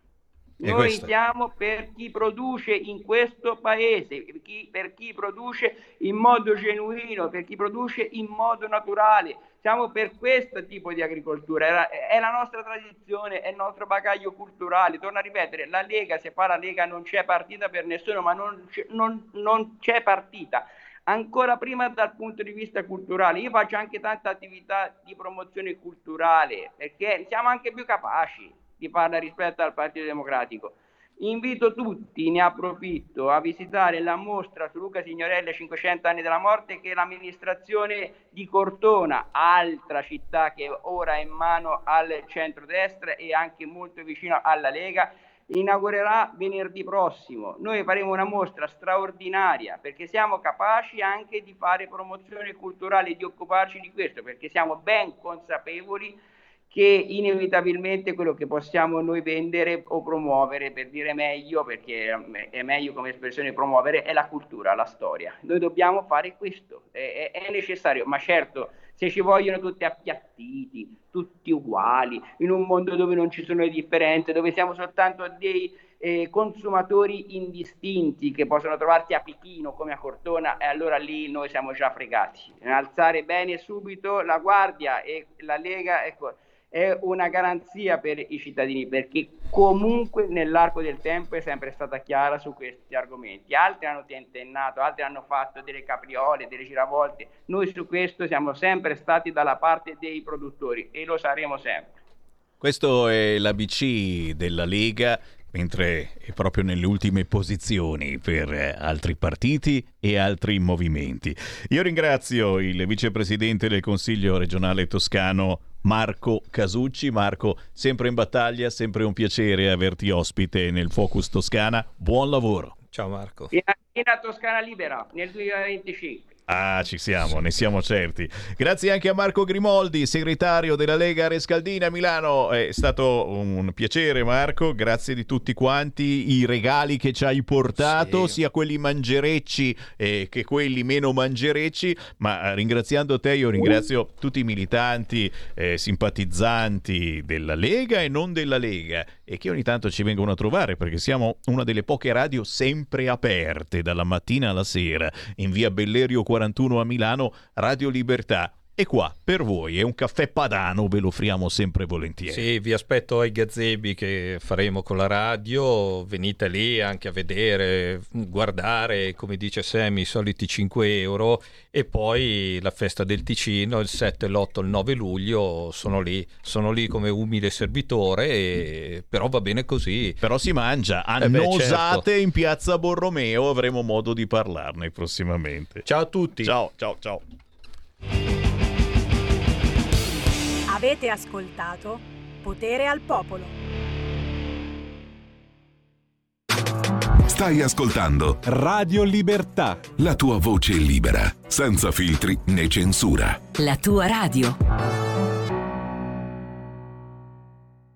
Noi siamo per chi produce in questo paese, per chi, per chi, produce in modo genuino, per chi produce in modo naturale. Siamo per questo tipo di agricoltura, è, la nostra tradizione, è il nostro bagaglio culturale. Torno a ripetere, la Lega, se fa la Lega non c'è partita per nessuno, ma non, non, non c'è partita ancora prima dal punto di vista culturale. Io faccio anche tanta attività di promozione culturale perché siamo anche più capaci chi parla rispetto al Partito Democratico. Invito tutti, ne approfitto, a visitare la mostra su Luca Signorelli 500 anni della morte che l'amministrazione di Cortona, altra città che ora è in mano al centro-destra e anche molto vicino alla Lega, inaugurerà venerdì prossimo. Noi faremo una mostra straordinaria perché siamo capaci anche di fare promozione culturale e di occuparci di questo, perché siamo ben consapevoli che inevitabilmente quello che possiamo noi vendere o promuovere, per dire meglio, perché è meglio come espressione promuovere, è la cultura, la storia. Noi dobbiamo fare questo, è, è necessario, ma certo se ci vogliono tutti appiattiti, tutti uguali, in un mondo dove non ci sono differenze, dove siamo soltanto dei eh, consumatori indistinti che possono trovarti a Pechino come a Cortona, e allora lì noi siamo già fregati. Alzare bene subito la guardia e la Lega, ecco, è una garanzia per i cittadini perché comunque nell'arco del tempo è sempre stata chiara su questi argomenti. Altri hanno tentennato, altri hanno fatto delle capriole, delle giravolte. Noi su questo siamo sempre stati dalla parte dei produttori e lo saremo sempre. Questo è l'ABC della Lega mentre è proprio nelle ultime posizioni per altri partiti e altri movimenti. Io ringrazio il vicepresidente del Consiglio regionale toscano Marco Casucci. Marco, sempre in battaglia, sempre un piacere averti ospite nel Focus Toscana. Buon lavoro. Ciao Marco. Piena Toscana libera nel 2025. Ah, ci siamo, ne siamo certi. Grazie anche a Marco Grimoldi, segretario della Lega Rescaldina a Milano. È stato un piacere, Marco. Grazie di tutti quanti i regali che ci hai portato, sì. sia quelli mangerecci eh, che quelli meno mangerecci. Ma eh, ringraziando te, io ringrazio tutti i militanti, eh, simpatizzanti della Lega e non della Lega e che ogni tanto ci vengono a trovare perché siamo una delle poche radio sempre aperte dalla mattina alla sera in via Bellerio 41 a Milano, Radio Libertà. E qua per voi è un caffè padano, ve lo offriamo sempre volentieri. Sì, vi aspetto ai gazebi che faremo con la radio. Venite lì anche a vedere, guardare, come dice Sammy, i soliti 5 euro. E poi la festa del Ticino, il 7, l'8, il 9 luglio, sono lì, sono lì come umile servitore. E... Però va bene così. Però si mangia. Annosate eh certo. in piazza Borromeo, avremo modo di parlarne prossimamente. Ciao a tutti. Ciao, ciao, ciao. Avete ascoltato Potere al Popolo. Stai ascoltando Radio Libertà. La tua voce libera, senza filtri né censura. La tua radio.